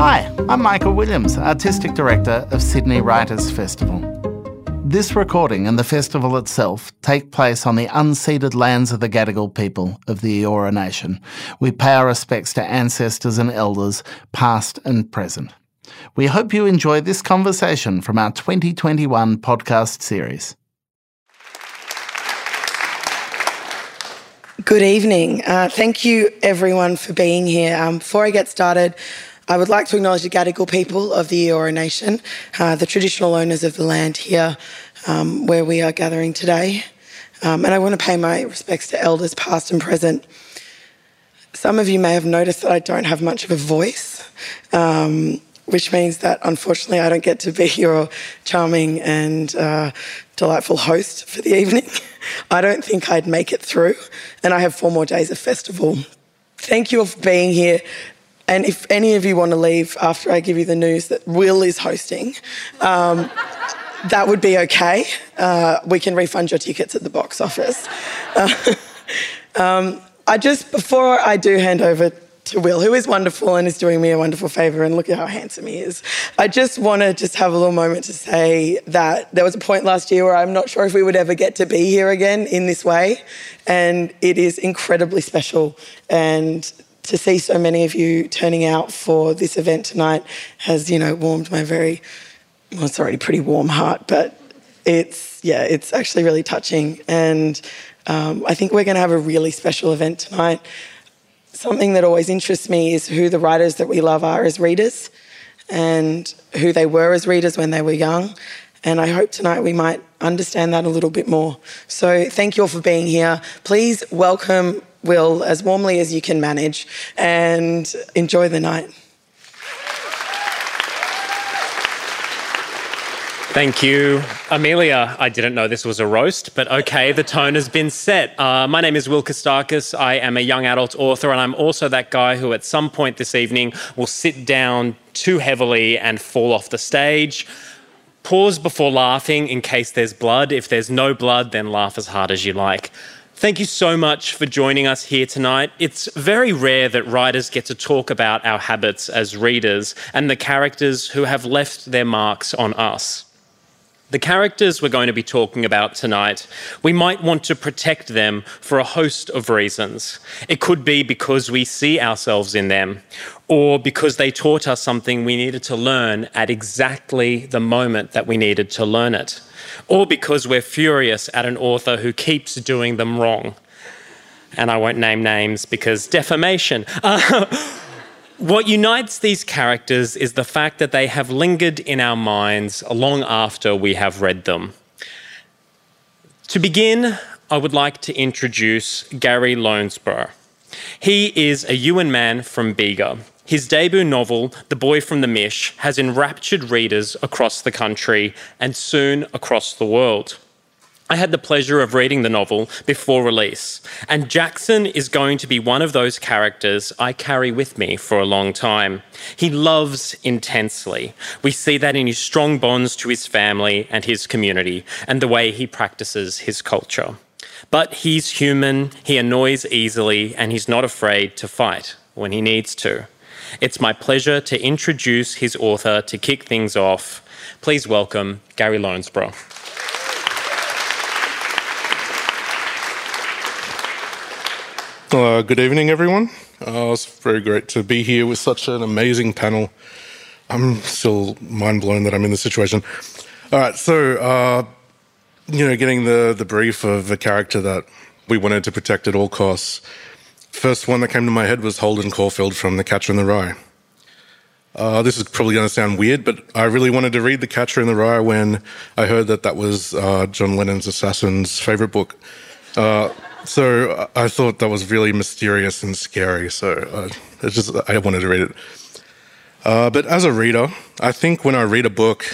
Hi, I'm Michael Williams, Artistic Director of Sydney Writers Festival. This recording and the festival itself take place on the unceded lands of the Gadigal people of the Eora Nation. We pay our respects to ancestors and elders, past and present. We hope you enjoy this conversation from our 2021 podcast series. Good evening. Uh, thank you, everyone, for being here. Um, before I get started, I would like to acknowledge the Gadigal people of the Eora Nation, uh, the traditional owners of the land here um, where we are gathering today. Um, and I want to pay my respects to elders past and present. Some of you may have noticed that I don't have much of a voice, um, which means that unfortunately I don't get to be your charming and uh, delightful host for the evening. I don't think I'd make it through, and I have four more days of festival. Thank you all for being here. And if any of you want to leave after I give you the news that Will is hosting, um, that would be okay. Uh, we can refund your tickets at the box office. Uh, um, I just, before I do hand over to Will, who is wonderful and is doing me a wonderful favour, and look at how handsome he is. I just want to just have a little moment to say that there was a point last year where I'm not sure if we would ever get to be here again in this way, and it is incredibly special. And to see so many of you turning out for this event tonight has, you know, warmed my very, well, it's already pretty warm heart, but it's, yeah, it's actually really touching. And um, I think we're going to have a really special event tonight. Something that always interests me is who the writers that we love are as readers and who they were as readers when they were young. And I hope tonight we might understand that a little bit more. So thank you all for being here. Please welcome Will as warmly as you can manage and enjoy the night. Thank you, Amelia. I didn't know this was a roast, but okay, the tone has been set. Uh, my name is Will Kostakis. I am a young adult author, and I'm also that guy who, at some point this evening, will sit down too heavily and fall off the stage. Pause before laughing in case there's blood. If there's no blood, then laugh as hard as you like. Thank you so much for joining us here tonight. It's very rare that writers get to talk about our habits as readers and the characters who have left their marks on us. The characters we're going to be talking about tonight, we might want to protect them for a host of reasons. It could be because we see ourselves in them, or because they taught us something we needed to learn at exactly the moment that we needed to learn it or because we're furious at an author who keeps doing them wrong. And I won't name names because defamation. What unites these characters is the fact that they have lingered in our minds long after we have read them. To begin, I would like to introduce Gary Lonesborough. He is a Yuin man from Bega. His debut novel, The Boy from the Mish, has enraptured readers across the country and soon across the world. I had the pleasure of reading the novel before release, and Jackson is going to be one of those characters I carry with me for a long time. He loves intensely. We see that in his strong bonds to his family and his community, and the way he practices his culture. But he's human, he annoys easily, and he's not afraid to fight when he needs to. It's my pleasure to introduce his author to kick things off. Please welcome Gary Lonesborough. Uh, good evening, everyone. Uh, it's very great to be here with such an amazing panel. I'm still mind blown that I'm in this situation. All right, so uh, you know, getting the the brief of a character that we wanted to protect at all costs First one that came to my head was Holden Caulfield from The Catcher in the Rye. Uh, this is probably going to sound weird, but I really wanted to read The Catcher in the Rye when I heard that that was uh, John Lennon's Assassin's favorite book. Uh, so I thought that was really mysterious and scary. So uh, it's just I wanted to read it. Uh, but as a reader, I think when I read a book,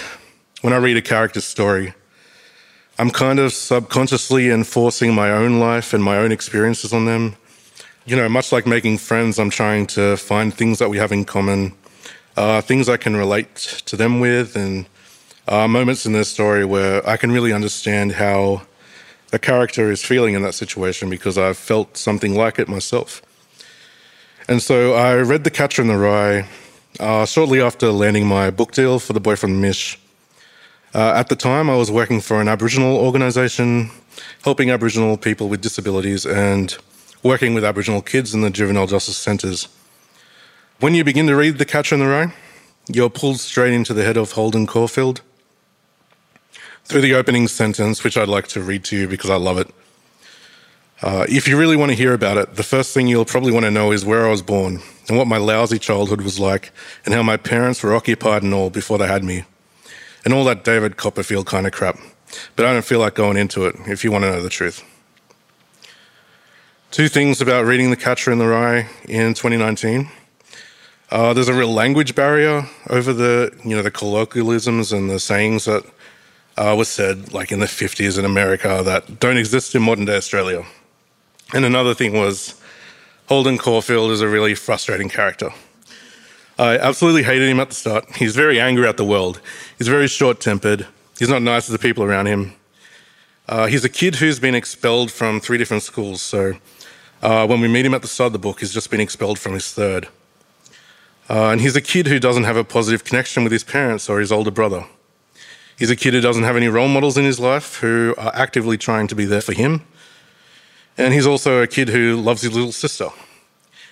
when I read a character's story, I'm kind of subconsciously enforcing my own life and my own experiences on them you know, much like making friends, I'm trying to find things that we have in common, uh, things I can relate to them with, and uh, moments in their story where I can really understand how a character is feeling in that situation because I've felt something like it myself. And so I read The Catcher in the Rye uh, shortly after landing my book deal for The Boy from Mish. Uh, at the time, I was working for an Aboriginal organisation, helping Aboriginal people with disabilities and working with Aboriginal kids in the juvenile justice centres. When you begin to read The Catcher in the Rye, you're pulled straight into the head of Holden Caulfield through the opening sentence, which I'd like to read to you because I love it. Uh, if you really want to hear about it, the first thing you'll probably want to know is where I was born and what my lousy childhood was like and how my parents were occupied and all before they had me. And all that David Copperfield kind of crap. But I don't feel like going into it if you want to know the truth. Two things about reading The Catcher in the Rye in 2019. Uh, there's a real language barrier over the, you know, the colloquialisms and the sayings that uh, was said, like in the 50s in America, that don't exist in modern day Australia. And another thing was Holden Caulfield is a really frustrating character. I absolutely hated him at the start. He's very angry at the world. He's very short tempered. He's not nice to the people around him. Uh, he's a kid who's been expelled from three different schools. So uh, when we meet him at the start of the book, he's just been expelled from his third. Uh, and he's a kid who doesn't have a positive connection with his parents or his older brother. He's a kid who doesn't have any role models in his life who are actively trying to be there for him and he's also a kid who loves his little sister.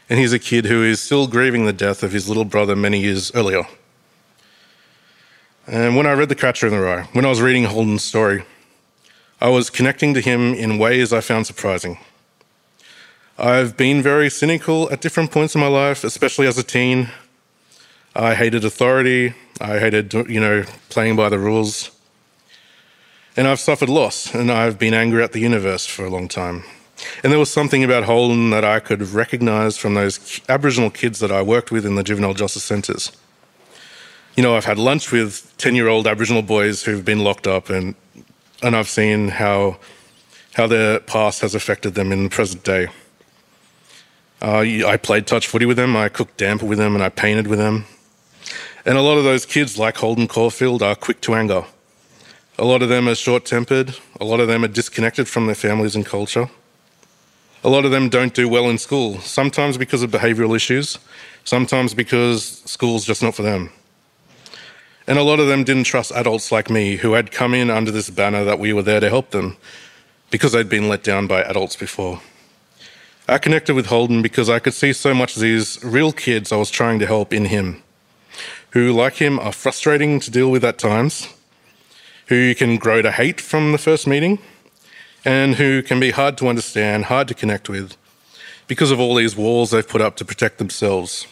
And he's a kid who is still grieving the death of his little brother many years earlier. And when I read The Catcher in the Rye, when I was reading Holden's story, I was connecting to him in ways I found surprising. I've been very cynical at different points in my life, especially as a teen. I hated authority. I hated, you know, playing by the rules. And I've suffered loss, and I've been angry at the universe for a long time. And there was something about Holden that I could recognize from those Aboriginal kids that I worked with in the juvenile justice centres. You know, I've had lunch with 10 year old Aboriginal boys who've been locked up, and, and I've seen how, how their past has affected them in the present day. Uh, I played touch footy with them, I cooked damper with them, and I painted with them. And a lot of those kids, like Holden Caulfield, are quick to anger. A lot of them are short tempered, a lot of them are disconnected from their families and culture. A lot of them don't do well in school, sometimes because of behavioural issues, sometimes because school's just not for them. And a lot of them didn't trust adults like me who had come in under this banner that we were there to help them because they'd been let down by adults before. I connected with Holden because I could see so much of these real kids I was trying to help in him, who, like him, are frustrating to deal with at times, who you can grow to hate from the first meeting and who can be hard to understand, hard to connect with, because of all these walls they've put up to protect themselves.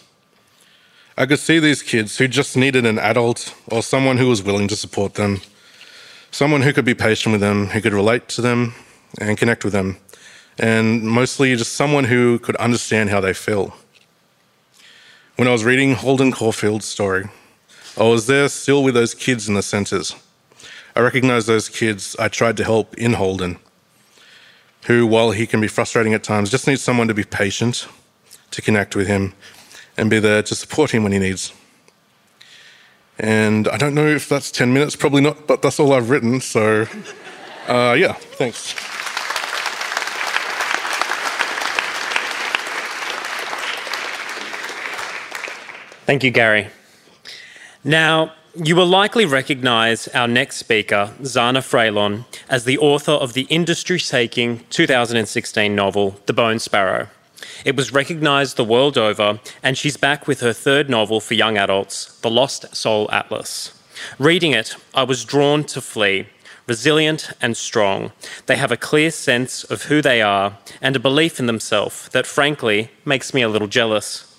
I could see these kids who just needed an adult or someone who was willing to support them, someone who could be patient with them, who could relate to them and connect with them, and mostly just someone who could understand how they feel. When I was reading Holden Caulfield's story, I was there still with those kids in the centres. I recognized those kids I tried to help in Holden who, while he can be frustrating at times, just needs someone to be patient, to connect with him, and be there to support him when he needs. And I don't know if that's 10 minutes, probably not, but that's all I've written. So, uh, yeah, thanks. Thank you, Gary. Now, you will likely recognise our next speaker, Zana Fraillon, as the author of the industry shaking 2016 novel, The Bone Sparrow. It was recognised the world over, and she's back with her third novel for young adults, The Lost Soul Atlas. Reading it, I was drawn to Flea, resilient and strong. They have a clear sense of who they are and a belief in themselves that, frankly, makes me a little jealous.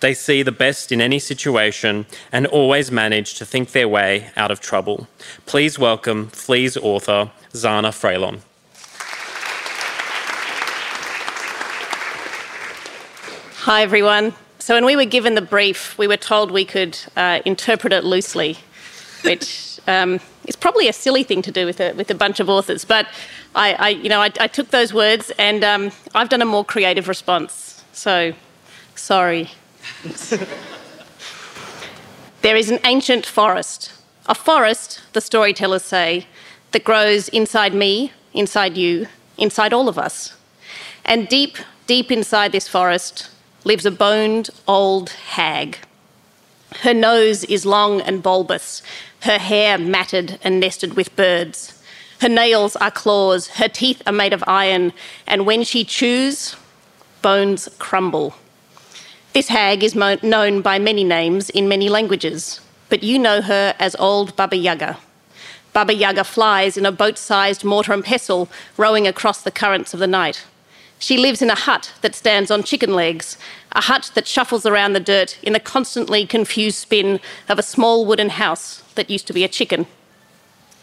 They see the best in any situation and always manage to think their way out of trouble. Please welcome Flea's author, Zana Fraillon. Hi, everyone. So, when we were given the brief, we were told we could uh, interpret it loosely, which um, is probably a silly thing to do with a, with a bunch of authors. But I, I you know, I, I, took those words and um, I've done a more creative response. So, sorry. there is an ancient forest, a forest, the storytellers say, that grows inside me, inside you, inside all of us. And deep, deep inside this forest lives a boned old hag. Her nose is long and bulbous, her hair matted and nested with birds. Her nails are claws, her teeth are made of iron, and when she chews, bones crumble. This hag is mo- known by many names in many languages, but you know her as Old Baba Yaga. Baba Yaga flies in a boat sized mortar and pestle, rowing across the currents of the night. She lives in a hut that stands on chicken legs, a hut that shuffles around the dirt in the constantly confused spin of a small wooden house that used to be a chicken.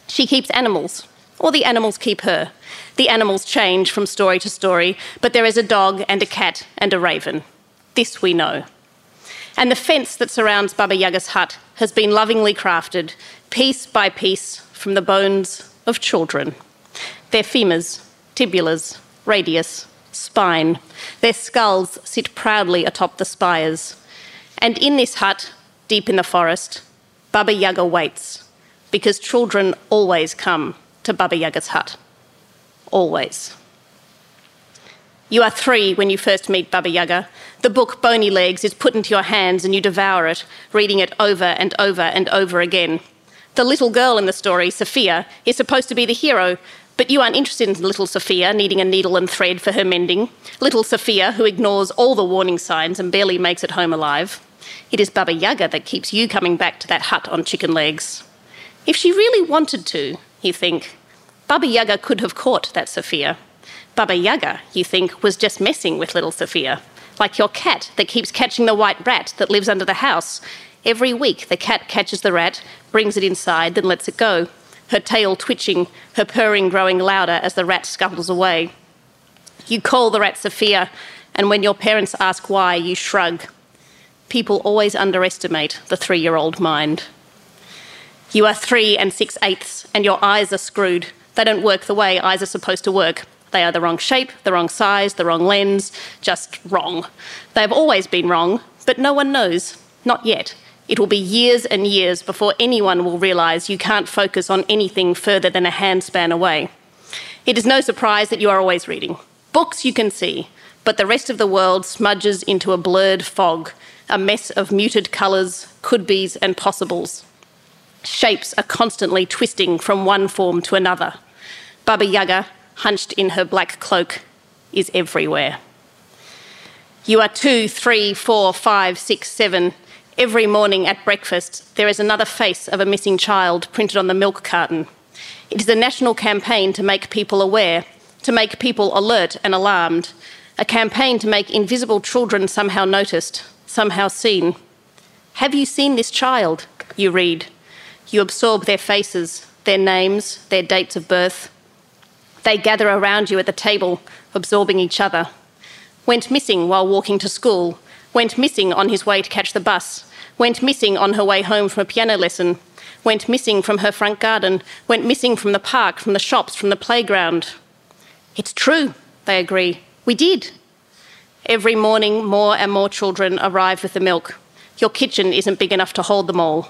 She keeps animals, or the animals keep her. The animals change from story to story, but there is a dog and a cat and a raven. This we know. And the fence that surrounds Baba Yaga's hut has been lovingly crafted, piece by piece, from the bones of children. Their femurs, tibulas, radius, spine. Their skulls sit proudly atop the spires. And in this hut, deep in the forest, Baba Yaga waits, because children always come to Baba Yaga's hut. Always. You are three when you first meet Baba Yaga. The book Bony Legs is put into your hands and you devour it, reading it over and over and over again. The little girl in the story, Sophia, is supposed to be the hero, but you aren't interested in little Sophia needing a needle and thread for her mending. Little Sophia, who ignores all the warning signs and barely makes it home alive. It is Baba Yaga that keeps you coming back to that hut on chicken legs. If she really wanted to, you think, Baba Yaga could have caught that Sophia. Baba Yaga, you think, was just messing with little Sophia, like your cat that keeps catching the white rat that lives under the house. Every week, the cat catches the rat, brings it inside, then lets it go, her tail twitching, her purring growing louder as the rat scuttles away. You call the rat Sophia, and when your parents ask why, you shrug. People always underestimate the three year old mind. You are three and six eighths, and your eyes are screwed. They don't work the way eyes are supposed to work. They are the wrong shape, the wrong size, the wrong lens, just wrong. They have always been wrong, but no one knows. Not yet. It will be years and years before anyone will realise you can't focus on anything further than a handspan away. It is no surprise that you are always reading. Books you can see, but the rest of the world smudges into a blurred fog, a mess of muted colours, could be's, and possibles. Shapes are constantly twisting from one form to another. Baba Yaga, hunched in her black cloak, is everywhere. You are two, three, four, five, six, seven. Every morning at breakfast, there is another face of a missing child printed on the milk carton. It is a national campaign to make people aware, to make people alert and alarmed, a campaign to make invisible children somehow noticed, somehow seen. Have you seen this child? You read. You absorb their faces, their names, their dates of birth. They gather around you at the table, absorbing each other. Went missing while walking to school, went missing on his way to catch the bus, went missing on her way home from a piano lesson, went missing from her front garden, went missing from the park, from the shops, from the playground. It's true, they agree. We did. Every morning, more and more children arrive with the milk. Your kitchen isn't big enough to hold them all.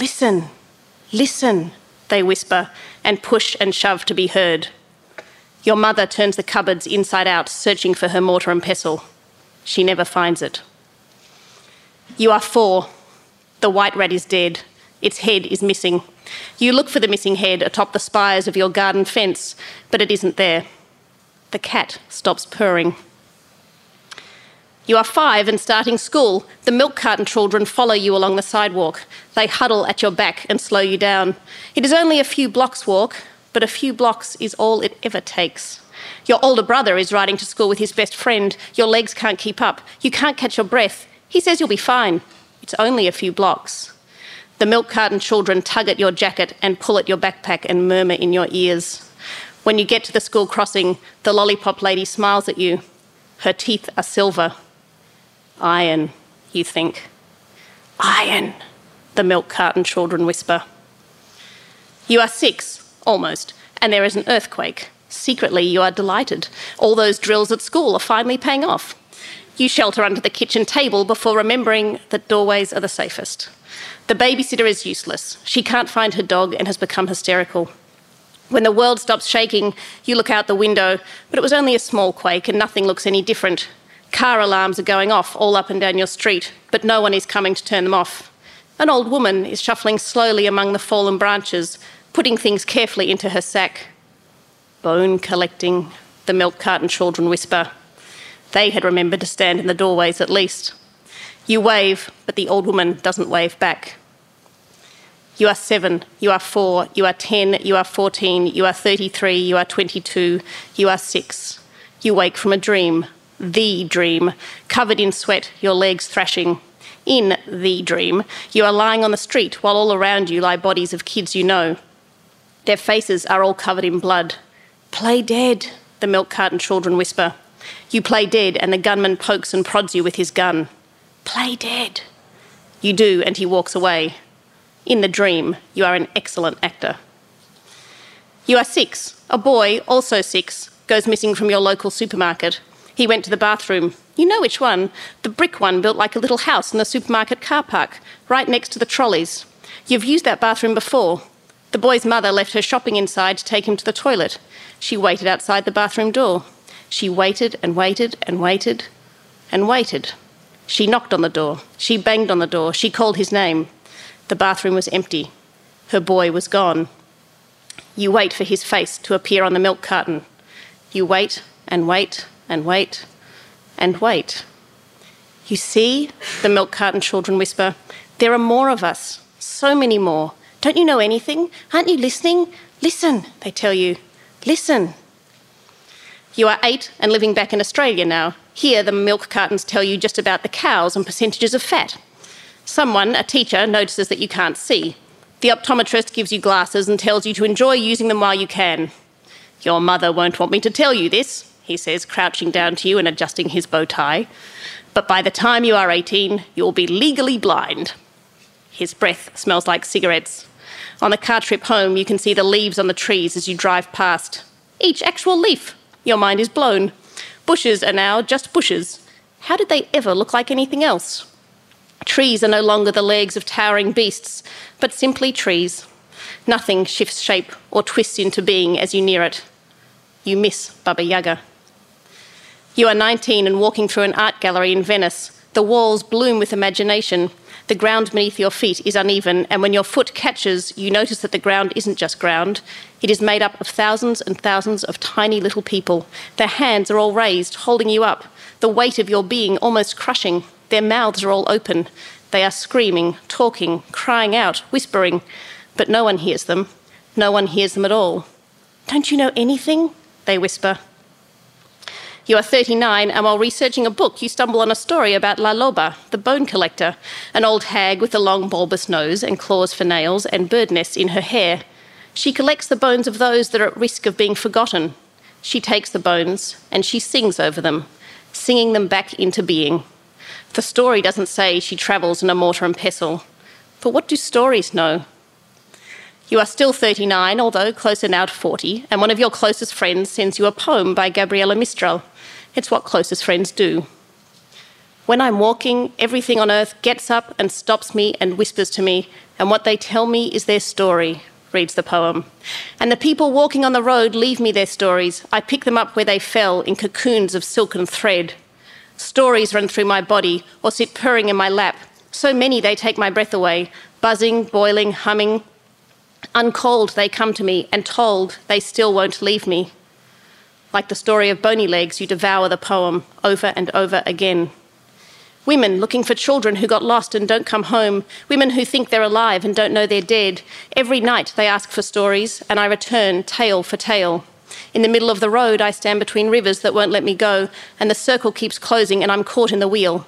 Listen, listen, they whisper and push and shove to be heard. Your mother turns the cupboards inside out, searching for her mortar and pestle. She never finds it. You are four. The white rat is dead. Its head is missing. You look for the missing head atop the spires of your garden fence, but it isn't there. The cat stops purring. You are five and starting school. The milk carton children follow you along the sidewalk. They huddle at your back and slow you down. It is only a few blocks walk, but a few blocks is all it ever takes. Your older brother is riding to school with his best friend. Your legs can't keep up. You can't catch your breath. He says you'll be fine. It's only a few blocks. The milk carton children tug at your jacket and pull at your backpack and murmur in your ears. When you get to the school crossing, the lollipop lady smiles at you. Her teeth are silver. Iron, you think. Iron, the milk carton children whisper. You are six, almost, and there is an earthquake. Secretly, you are delighted. All those drills at school are finally paying off. You shelter under the kitchen table before remembering that doorways are the safest. The babysitter is useless. She can't find her dog and has become hysterical. When the world stops shaking, you look out the window, but it was only a small quake and nothing looks any different. Car alarms are going off all up and down your street, but no one is coming to turn them off. An old woman is shuffling slowly among the fallen branches, putting things carefully into her sack. Bone collecting, the milk carton children whisper. They had remembered to stand in the doorways at least. You wave, but the old woman doesn't wave back. You are seven, you are four, you are ten, you are fourteen, you are 33, you are 22, you are six. You wake from a dream, the dream, covered in sweat, your legs thrashing. In the dream, you are lying on the street while all around you lie bodies of kids you know. Their faces are all covered in blood. Play dead, the milk carton children whisper. You play dead, and the gunman pokes and prods you with his gun. Play dead. You do, and he walks away. In the dream, you are an excellent actor. You are six. A boy, also six, goes missing from your local supermarket. He went to the bathroom. You know which one? The brick one built like a little house in the supermarket car park, right next to the trolleys. You've used that bathroom before. The boy's mother left her shopping inside to take him to the toilet. She waited outside the bathroom door. She waited and waited and waited and waited. She knocked on the door. She banged on the door. She called his name. The bathroom was empty. Her boy was gone. You wait for his face to appear on the milk carton. You wait and wait and wait and wait. You see, the milk carton children whisper, there are more of us, so many more. Don't you know anything? Aren't you listening? Listen, they tell you. Listen. You are eight and living back in Australia now. Here, the milk cartons tell you just about the cows and percentages of fat. Someone, a teacher, notices that you can't see. The optometrist gives you glasses and tells you to enjoy using them while you can. Your mother won't want me to tell you this, he says, crouching down to you and adjusting his bow tie. But by the time you are 18, you'll be legally blind. His breath smells like cigarettes. On the car trip home, you can see the leaves on the trees as you drive past. Each actual leaf. Your mind is blown. Bushes are now just bushes. How did they ever look like anything else? Trees are no longer the legs of towering beasts, but simply trees. Nothing shifts shape or twists into being as you near it. You miss Baba Yaga. You are 19 and walking through an art gallery in Venice. The walls bloom with imagination. The ground beneath your feet is uneven, and when your foot catches, you notice that the ground isn't just ground. It is made up of thousands and thousands of tiny little people. Their hands are all raised, holding you up, the weight of your being almost crushing. Their mouths are all open. They are screaming, talking, crying out, whispering, but no one hears them. No one hears them at all. Don't you know anything? They whisper. You are 39, and while researching a book, you stumble on a story about La Loba, the bone collector, an old hag with a long bulbous nose and claws for nails and bird nests in her hair. She collects the bones of those that are at risk of being forgotten. She takes the bones and she sings over them, singing them back into being. The story doesn't say she travels in a mortar and pestle. But what do stories know? You are still 39, although closer now to 40, and one of your closest friends sends you a poem by Gabriela Mistral. It's what closest friends do. When I'm walking, everything on earth gets up and stops me and whispers to me, and what they tell me is their story, reads the poem. And the people walking on the road leave me their stories. I pick them up where they fell in cocoons of silken thread. Stories run through my body or sit purring in my lap. So many they take my breath away, buzzing, boiling, humming. Uncalled they come to me, and told they still won't leave me. Like the story of Bony Legs, you devour the poem over and over again. Women looking for children who got lost and don't come home. Women who think they're alive and don't know they're dead. Every night they ask for stories, and I return tale for tale. In the middle of the road, I stand between rivers that won't let me go, and the circle keeps closing, and I'm caught in the wheel.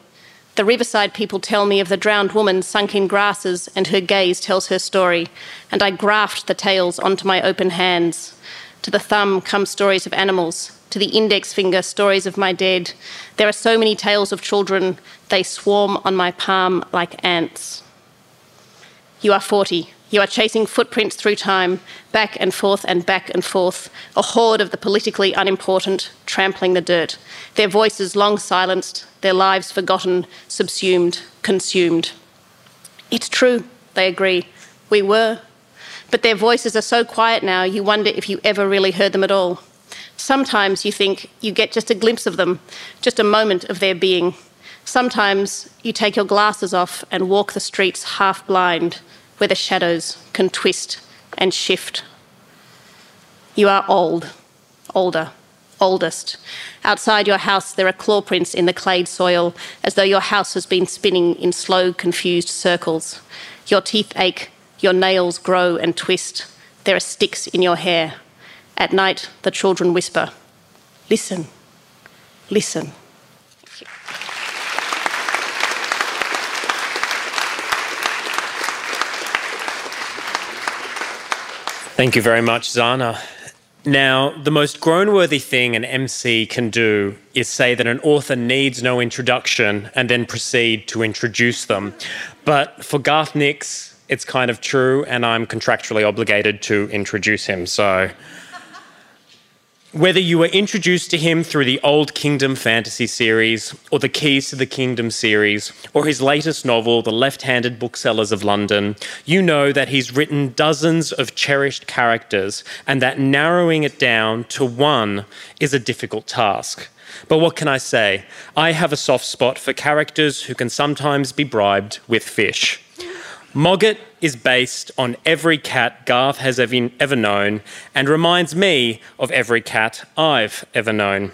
The riverside people tell me of the drowned woman sunk in grasses, and her gaze tells her story, and I graft the tales onto my open hands. To the thumb come stories of animals, to the index finger, stories of my dead. There are so many tales of children, they swarm on my palm like ants. You are 40. You are chasing footprints through time, back and forth and back and forth, a horde of the politically unimportant trampling the dirt, their voices long silenced, their lives forgotten, subsumed, consumed. It's true, they agree. We were. But their voices are so quiet now, you wonder if you ever really heard them at all. Sometimes you think you get just a glimpse of them, just a moment of their being. Sometimes you take your glasses off and walk the streets half blind, where the shadows can twist and shift. You are old, older, oldest. Outside your house, there are claw prints in the clayed soil, as though your house has been spinning in slow, confused circles. Your teeth ache, your nails grow and twist. There are sticks in your hair. At night, the children whisper, Listen, listen. Thank you very much, Zana. Now, the most groan-worthy thing an MC can do is say that an author needs no introduction and then proceed to introduce them. But for Garth Nix, it's kind of true, and I'm contractually obligated to introduce him. So whether you were introduced to him through the Old Kingdom fantasy series, or the Keys to the Kingdom series, or his latest novel, The Left Handed Booksellers of London, you know that he's written dozens of cherished characters and that narrowing it down to one is a difficult task. But what can I say? I have a soft spot for characters who can sometimes be bribed with fish. Mogget is based on every cat Garth has ever known and reminds me of every cat I've ever known.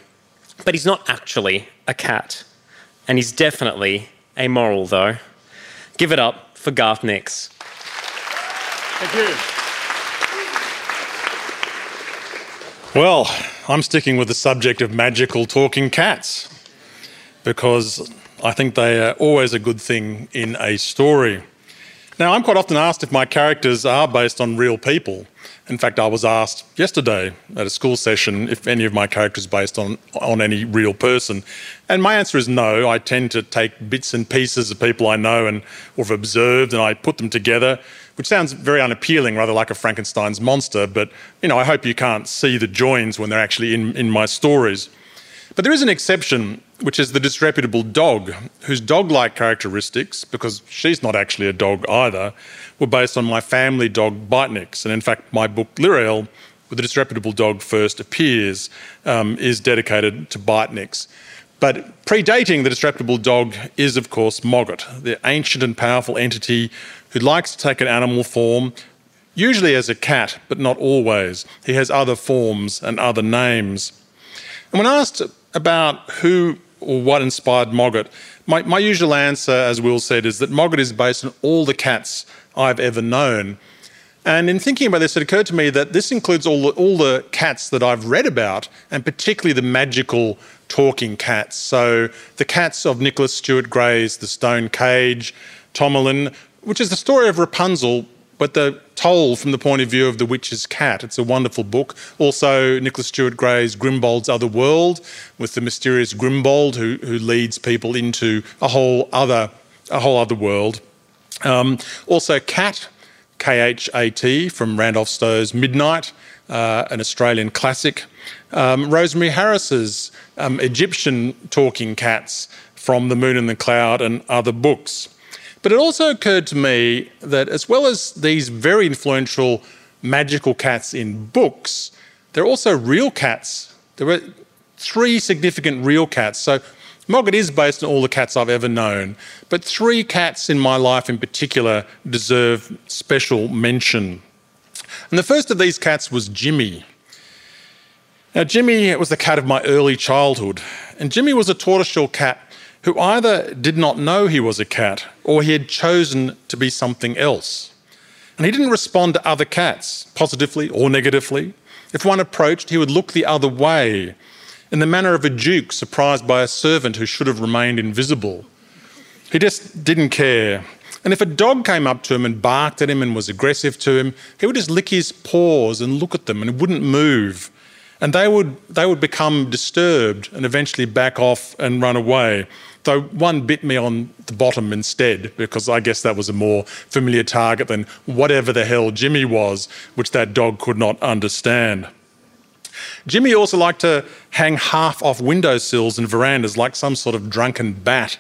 But he's not actually a cat. And he's definitely amoral, though. Give it up for Garth Nix. Thank you. Well, I'm sticking with the subject of magical talking cats because I think they are always a good thing in a story. Now, I'm quite often asked if my characters are based on real people. In fact, I was asked yesterday at a school session if any of my characters based on, on any real person. And my answer is no. I tend to take bits and pieces of people I know and or have observed and I put them together, which sounds very unappealing, rather like a Frankenstein's monster. But, you know, I hope you can't see the joins when they're actually in, in my stories. But there is an exception, which is the disreputable dog, whose dog like characteristics, because she's not actually a dog either, were based on my family dog Bite And in fact, my book Lirael, where the disreputable dog first appears, um, is dedicated to Bite But predating the disreputable dog is, of course, Mogget, the ancient and powerful entity who likes to take an animal form, usually as a cat, but not always. He has other forms and other names. And when asked about who or what inspired Mogget, my, my usual answer, as Will said, is that Mogget is based on all the cats I've ever known. And in thinking about this, it occurred to me that this includes all the, all the cats that I've read about, and particularly the magical talking cats. So the cats of Nicholas Stuart Gray's The Stone Cage, Tomlyn, which is the story of Rapunzel but the toll from the point of view of the witch's cat. It's a wonderful book. Also, Nicholas Stuart Gray's Grimbald's Other World, with the mysterious Grimbald who, who leads people into a whole other, a whole other world. Um, also, Cat, K H A T, from Randolph Stow's Midnite, uh, an Australian classic. Um, Rosemary Harris's um, Egyptian talking cats from The Moon in the Cloud and other books. But it also occurred to me that as well as these very influential magical cats in books, there are also real cats. There were three significant real cats. So Mogget is based on all the cats I've ever known, but three cats in my life in particular deserve special mention. And the first of these cats was Jimmy. Now, Jimmy was the cat of my early childhood, and Jimmy was a tortoiseshell cat who either did not know he was a cat or he had chosen to be something else. And he didn't respond to other cats, positively or negatively. If one approached, he would look the other way, in the manner of a duke surprised by a servant who should have remained invisible. He just didn't care. And if a dog came up to him and barked at him and was aggressive to him, he would just lick his paws and look at them and wouldn't move. And they would, they would become disturbed and eventually back off and run away. Though one bit me on the bottom instead, because I guess that was a more familiar target than whatever the hell Jimmy was, which that dog could not understand. Jimmy also liked to hang half off windowsills and verandas like some sort of drunken bat.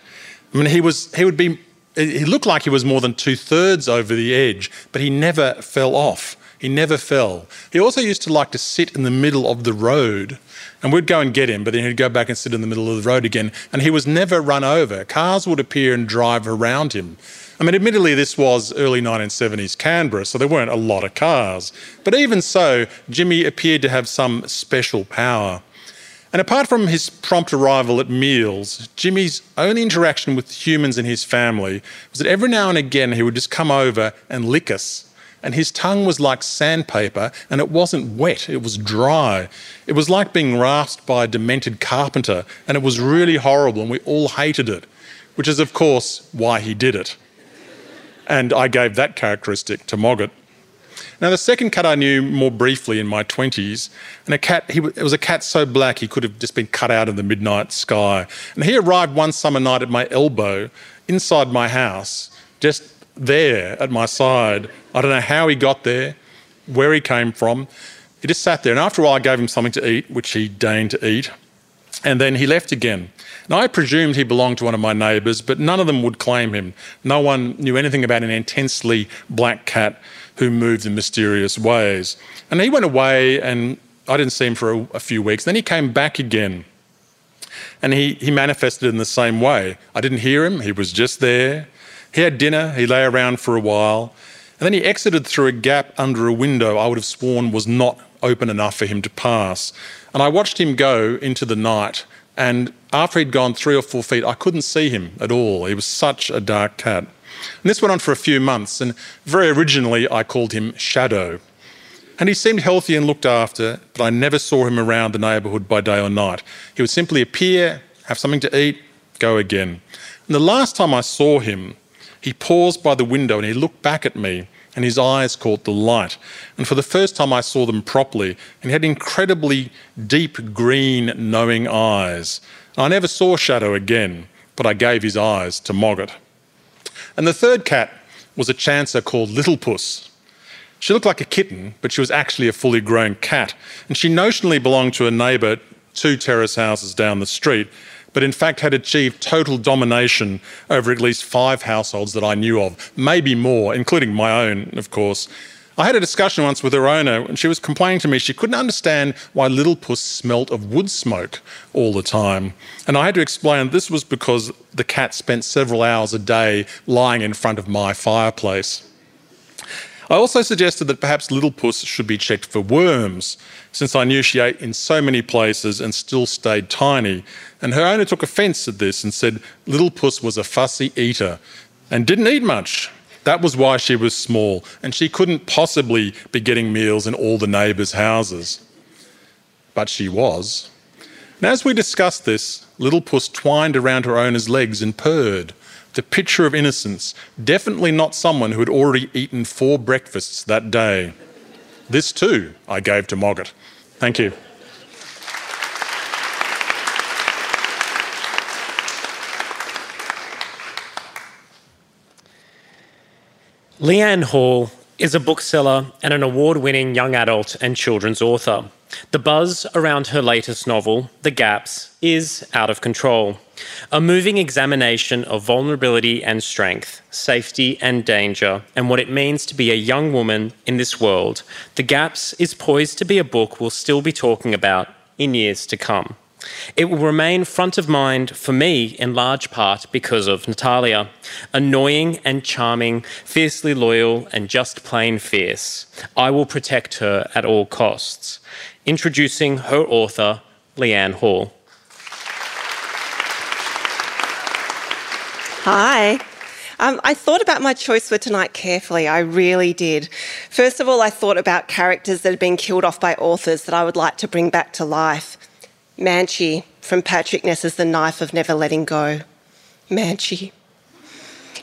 I mean, he was he would be he looked like he was more than two thirds over the edge, but he never fell off. He never fell. He also used to like to sit in the middle of the road, and we'd go and get him, but then he'd go back and sit in the middle of the road again, and he was never run over. Cars would appear and drive around him. I mean, admittedly, this was early 1970s Canberra, so there weren't a lot of cars. But even so, Jimmy appeared to have some special power. And apart from his prompt arrival at meals, Jimmy's only interaction with humans in his family was that every now and again he would just come over and lick us. And his tongue was like sandpaper, and it wasn't wet, it was dry. It was like being rasped by a demented carpenter, and it was really horrible, and we all hated it, which is, of course, why he did it. And I gave that characteristic to Mogget. Now, the second cat I knew more briefly in my 20s, and a cat, he, it was a cat so black he could have just been cut out of the midnight sky. And he arrived one summer night at my elbow inside my house, just there at my side. I don't know how he got there, where he came from. He just sat there, and after a while, I gave him something to eat, which he deigned to eat. And then he left again. Now, I presumed he belonged to one of my neighbours, but none of them would claim him. No one knew anything about an intensely black cat who moved in mysterious ways. And he went away, and I didn't see him for a, a few weeks. Then he came back again. And he, he manifested in the same way. I didn't hear him, he was just there. He had dinner, he lay around for a while, and then he exited through a gap under a window I would have sworn was not open enough for him to pass. And I watched him go into the night, and after he'd gone three or four feet, I couldn't see him at all. He was such a dark cat. And this went on for a few months, and very originally I called him Shadow. And he seemed healthy and looked after, but I never saw him around the neighbourhood by day or night. He would simply appear, have something to eat, go again. And the last time I saw him, he paused by the window and he looked back at me, and his eyes caught the light. And for the first time, I saw them properly, and he had incredibly deep green, knowing eyes. I never saw Shadow again, but I gave his eyes to Mogget. And the third cat was a chancer called Little Puss. She looked like a kitten, but she was actually a fully grown cat. And she notionally belonged to a neighbour two terrace houses down the street, but in fact had achieved total domination over at least five households that I knew of, maybe more, including my own, of course. I had a discussion once with her owner, and she was complaining to me she couldn't understand why Little Puss smelt of wood smoke all the time. And I had to explain this was because the cat spent several hours a day lying in front of my fireplace. I also suggested that perhaps Little Puss should be checked for worms, since I knew she ate in so many places and still stayed tiny. And her owner took offence at this and said Little Puss was a fussy eater and didn't eat much. That was why she was small, and she couldn't possibly be getting meals in all the neighbours' houses. But she was. And as we discussed this, Little Puss twined around her owner's legs and purred. The picture of innocence, definitely not someone who had already eaten four breakfasts that day. This too I gave to Mogget. Thank you. Leanne Hall is a bookseller and an award winning young adult and children's author. The buzz around her latest novel, The Gaps, is out of control. A moving examination of vulnerability and strength, safety and danger, and what it means to be a young woman in this world. The Gaps is poised to be a book we'll still be talking about in years to come. It will remain front of mind for me in large part because of Natalia. Annoying and charming, fiercely loyal, and just plain fierce. I will protect her at all costs. Introducing her author, Leanne Hall. Hi. Um, I thought about my choice for tonight carefully. I really did. First of all, I thought about characters that had been killed off by authors that I would like to bring back to life. Manchee from Patrick Ness's The Knife of Never Letting Go. Manchee.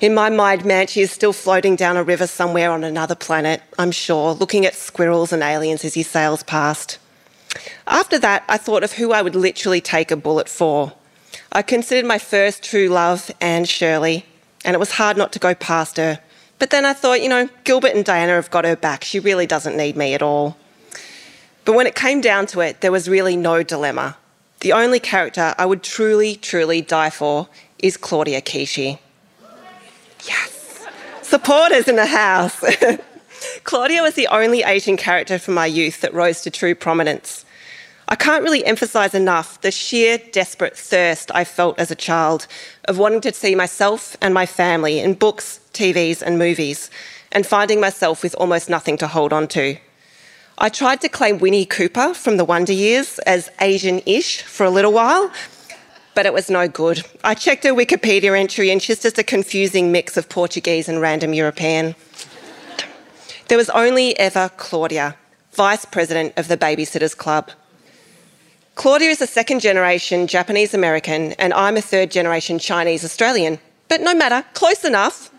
In my mind, Manchee is still floating down a river somewhere on another planet, I'm sure, looking at squirrels and aliens as he sails past. After that, I thought of who I would literally take a bullet for. I considered my first true love, Anne Shirley, and it was hard not to go past her. But then I thought, you know, Gilbert and Diana have got her back. She really doesn't need me at all. But when it came down to it, there was really no dilemma. The only character I would truly, truly die for is Claudia Kishi. Yes. Supporters in the house. Claudia was the only Asian character from my youth that rose to true prominence. I can't really emphasise enough the sheer desperate thirst I felt as a child of wanting to see myself and my family in books, TVs, and movies, and finding myself with almost nothing to hold on to. I tried to claim Winnie Cooper from the Wonder Years as Asian ish for a little while, but it was no good. I checked her Wikipedia entry and she's just a confusing mix of Portuguese and random European. There was only ever Claudia, Vice President of the Babysitters Club. Claudia is a second generation Japanese American, and I'm a third generation Chinese Australian. But no matter, close enough.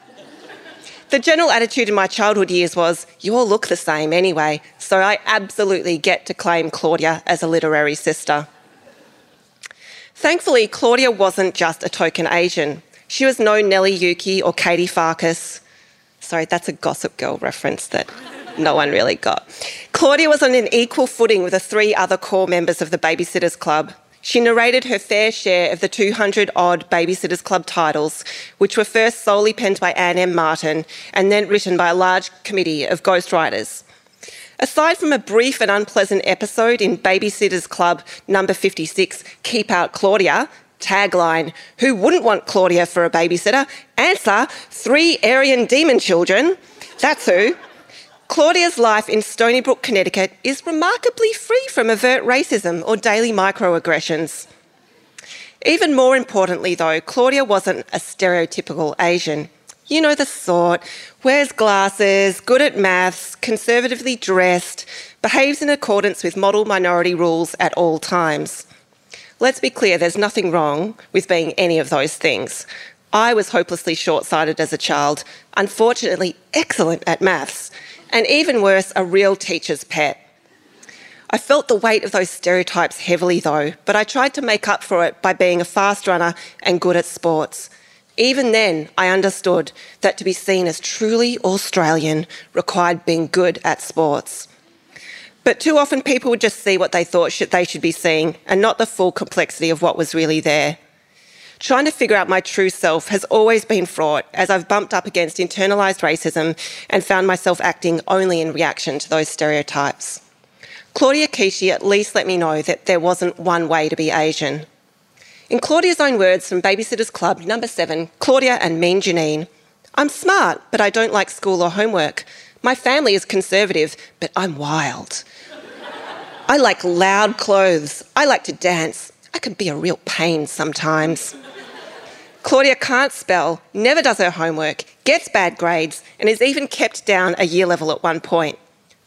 The general attitude in my childhood years was, you all look the same anyway, so I absolutely get to claim Claudia as a literary sister. Thankfully, Claudia wasn't just a token Asian. She was no Nellie Yuki or Katie Farkas. Sorry, that's a Gossip Girl reference that no one really got. Claudia was on an equal footing with the three other core members of the Babysitters Club. She narrated her fair share of the 200 odd Babysitters Club titles, which were first solely penned by Anne M. Martin and then written by a large committee of ghostwriters. Aside from a brief and unpleasant episode in Babysitters Club number 56, Keep Out Claudia, tagline, Who wouldn't want Claudia for a babysitter? Answer, Three Aryan demon children. That's who. Claudia's life in Stoneybrook, Connecticut is remarkably free from overt racism or daily microaggressions. Even more importantly, though, Claudia wasn't a stereotypical Asian. You know the sort, wears glasses, good at maths, conservatively dressed, behaves in accordance with model minority rules at all times. Let's be clear, there's nothing wrong with being any of those things. I was hopelessly short sighted as a child, unfortunately, excellent at maths, and even worse, a real teacher's pet. I felt the weight of those stereotypes heavily though, but I tried to make up for it by being a fast runner and good at sports. Even then, I understood that to be seen as truly Australian required being good at sports. But too often, people would just see what they thought they should be seeing and not the full complexity of what was really there. Trying to figure out my true self has always been fraught as I've bumped up against internalised racism and found myself acting only in reaction to those stereotypes. Claudia Kishi at least let me know that there wasn't one way to be Asian. In Claudia's own words from Babysitters Club, number seven, Claudia and Mean Janine, I'm smart, but I don't like school or homework. My family is conservative, but I'm wild. I like loud clothes. I like to dance. I can be a real pain sometimes. Claudia can't spell, never does her homework, gets bad grades, and is even kept down a year level at one point.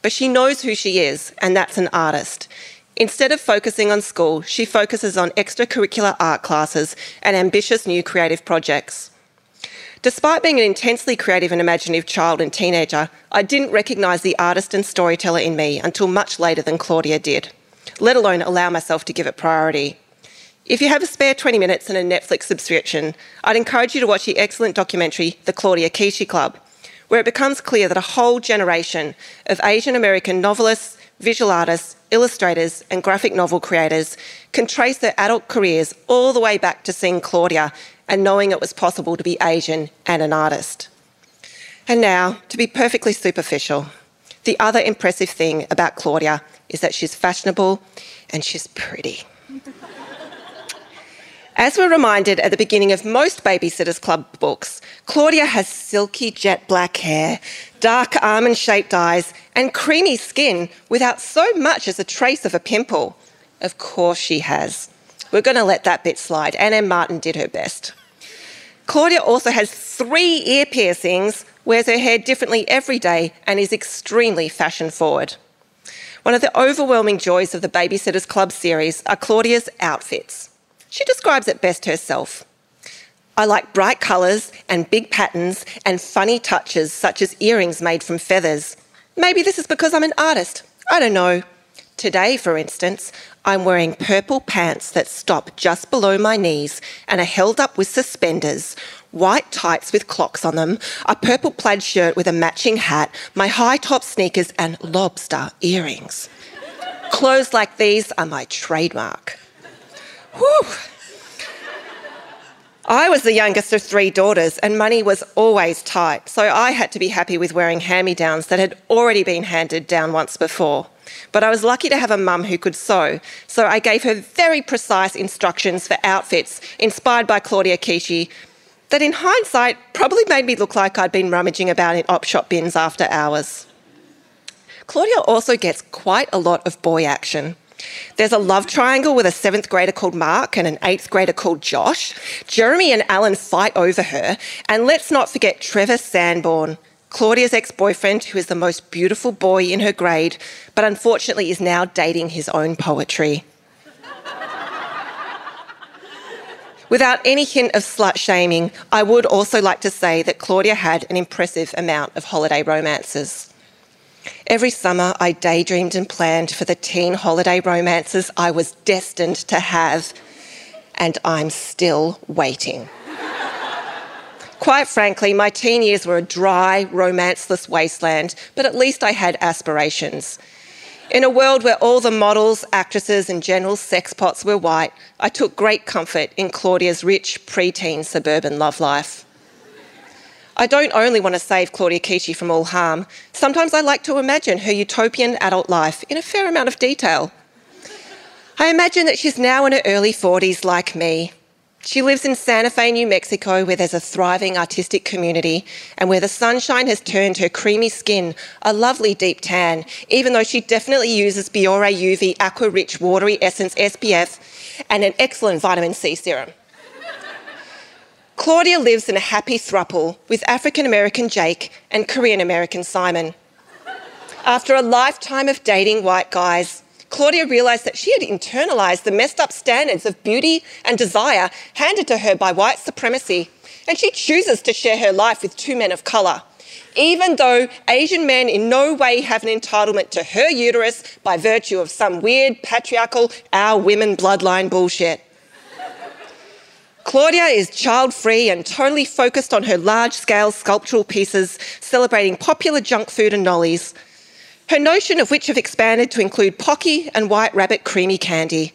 But she knows who she is, and that's an artist. Instead of focusing on school, she focuses on extracurricular art classes and ambitious new creative projects. Despite being an intensely creative and imaginative child and teenager, I didn't recognise the artist and storyteller in me until much later than Claudia did, let alone allow myself to give it priority. If you have a spare 20 minutes and a Netflix subscription, I'd encourage you to watch the excellent documentary, The Claudia Kishi Club, where it becomes clear that a whole generation of Asian American novelists, visual artists, illustrators, and graphic novel creators can trace their adult careers all the way back to seeing Claudia and knowing it was possible to be Asian and an artist. And now, to be perfectly superficial, the other impressive thing about Claudia is that she's fashionable and she's pretty. As we're reminded at the beginning of most Babysitters Club books, Claudia has silky jet black hair, dark almond shaped eyes, and creamy skin without so much as a trace of a pimple. Of course she has. We're going to let that bit slide. Anne M. Martin did her best. Claudia also has three ear piercings, wears her hair differently every day, and is extremely fashion forward. One of the overwhelming joys of the Babysitters Club series are Claudia's outfits. She describes it best herself. I like bright colours and big patterns and funny touches, such as earrings made from feathers. Maybe this is because I'm an artist. I don't know. Today, for instance, I'm wearing purple pants that stop just below my knees and are held up with suspenders, white tights with clocks on them, a purple plaid shirt with a matching hat, my high top sneakers, and lobster earrings. Clothes like these are my trademark. Whew. I was the youngest of three daughters, and money was always tight, so I had to be happy with wearing hand me downs that had already been handed down once before. But I was lucky to have a mum who could sew, so I gave her very precise instructions for outfits inspired by Claudia Kishi that, in hindsight, probably made me look like I'd been rummaging about in op shop bins after hours. Claudia also gets quite a lot of boy action. There's a love triangle with a seventh grader called Mark and an eighth grader called Josh. Jeremy and Alan fight over her. And let's not forget Trevor Sandbourne, Claudia's ex boyfriend, who is the most beautiful boy in her grade, but unfortunately is now dating his own poetry. Without any hint of slut shaming, I would also like to say that Claudia had an impressive amount of holiday romances. Every summer, I daydreamed and planned for the teen holiday romances I was destined to have, and I'm still waiting. Quite frankly, my teen years were a dry, romanceless wasteland, but at least I had aspirations. In a world where all the models, actresses, and general sex pots were white, I took great comfort in Claudia's rich, preteen suburban love life. I don't only want to save Claudia Kishi from all harm, sometimes I like to imagine her utopian adult life in a fair amount of detail. I imagine that she's now in her early 40s, like me. She lives in Santa Fe, New Mexico, where there's a thriving artistic community and where the sunshine has turned her creamy skin a lovely deep tan, even though she definitely uses Biore UV Aqua Rich Watery Essence SPF and an excellent vitamin C serum. Claudia lives in a happy thruple with African American Jake and Korean American Simon. After a lifetime of dating white guys, Claudia realised that she had internalised the messed up standards of beauty and desire handed to her by white supremacy, and she chooses to share her life with two men of colour, even though Asian men in no way have an entitlement to her uterus by virtue of some weird patriarchal our women bloodline bullshit. Claudia is child free and totally focused on her large scale sculptural pieces celebrating popular junk food and nollies, her notion of which have expanded to include Pocky and White Rabbit creamy candy.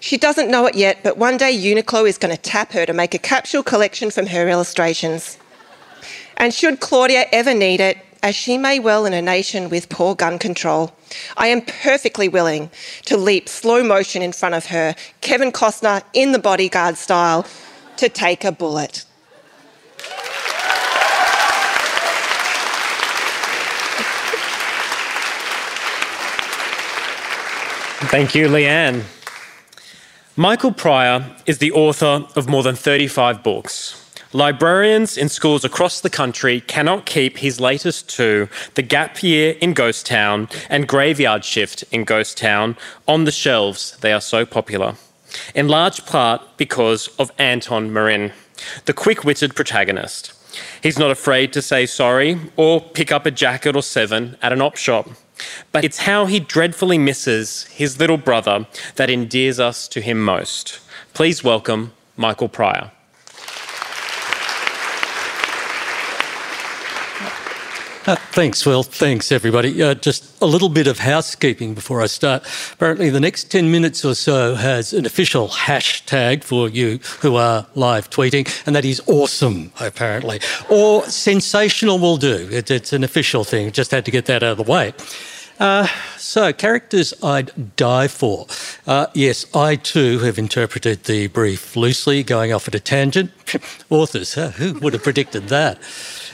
She doesn't know it yet, but one day Uniqlo is going to tap her to make a capsule collection from her illustrations. And should Claudia ever need it, as she may well in a nation with poor gun control. I am perfectly willing to leap slow motion in front of her, Kevin Costner in the bodyguard style, to take a bullet. Thank you, Leanne. Michael Pryor is the author of more than 35 books. Librarians in schools across the country cannot keep his latest two, The Gap Year in Ghost Town and Graveyard Shift in Ghost Town, on the shelves. They are so popular. In large part because of Anton Marin, the quick witted protagonist. He's not afraid to say sorry or pick up a jacket or seven at an op shop. But it's how he dreadfully misses his little brother that endears us to him most. Please welcome Michael Pryor. Uh, thanks, Will. Thanks, everybody. Uh, just a little bit of housekeeping before I start. Apparently, the next 10 minutes or so has an official hashtag for you who are live tweeting, and that is awesome, apparently. Or sensational will do. It, it's an official thing. Just had to get that out of the way. Uh, so, characters I'd die for. Uh, yes, I too have interpreted the brief loosely, going off at a tangent. Authors, huh? who would have predicted that?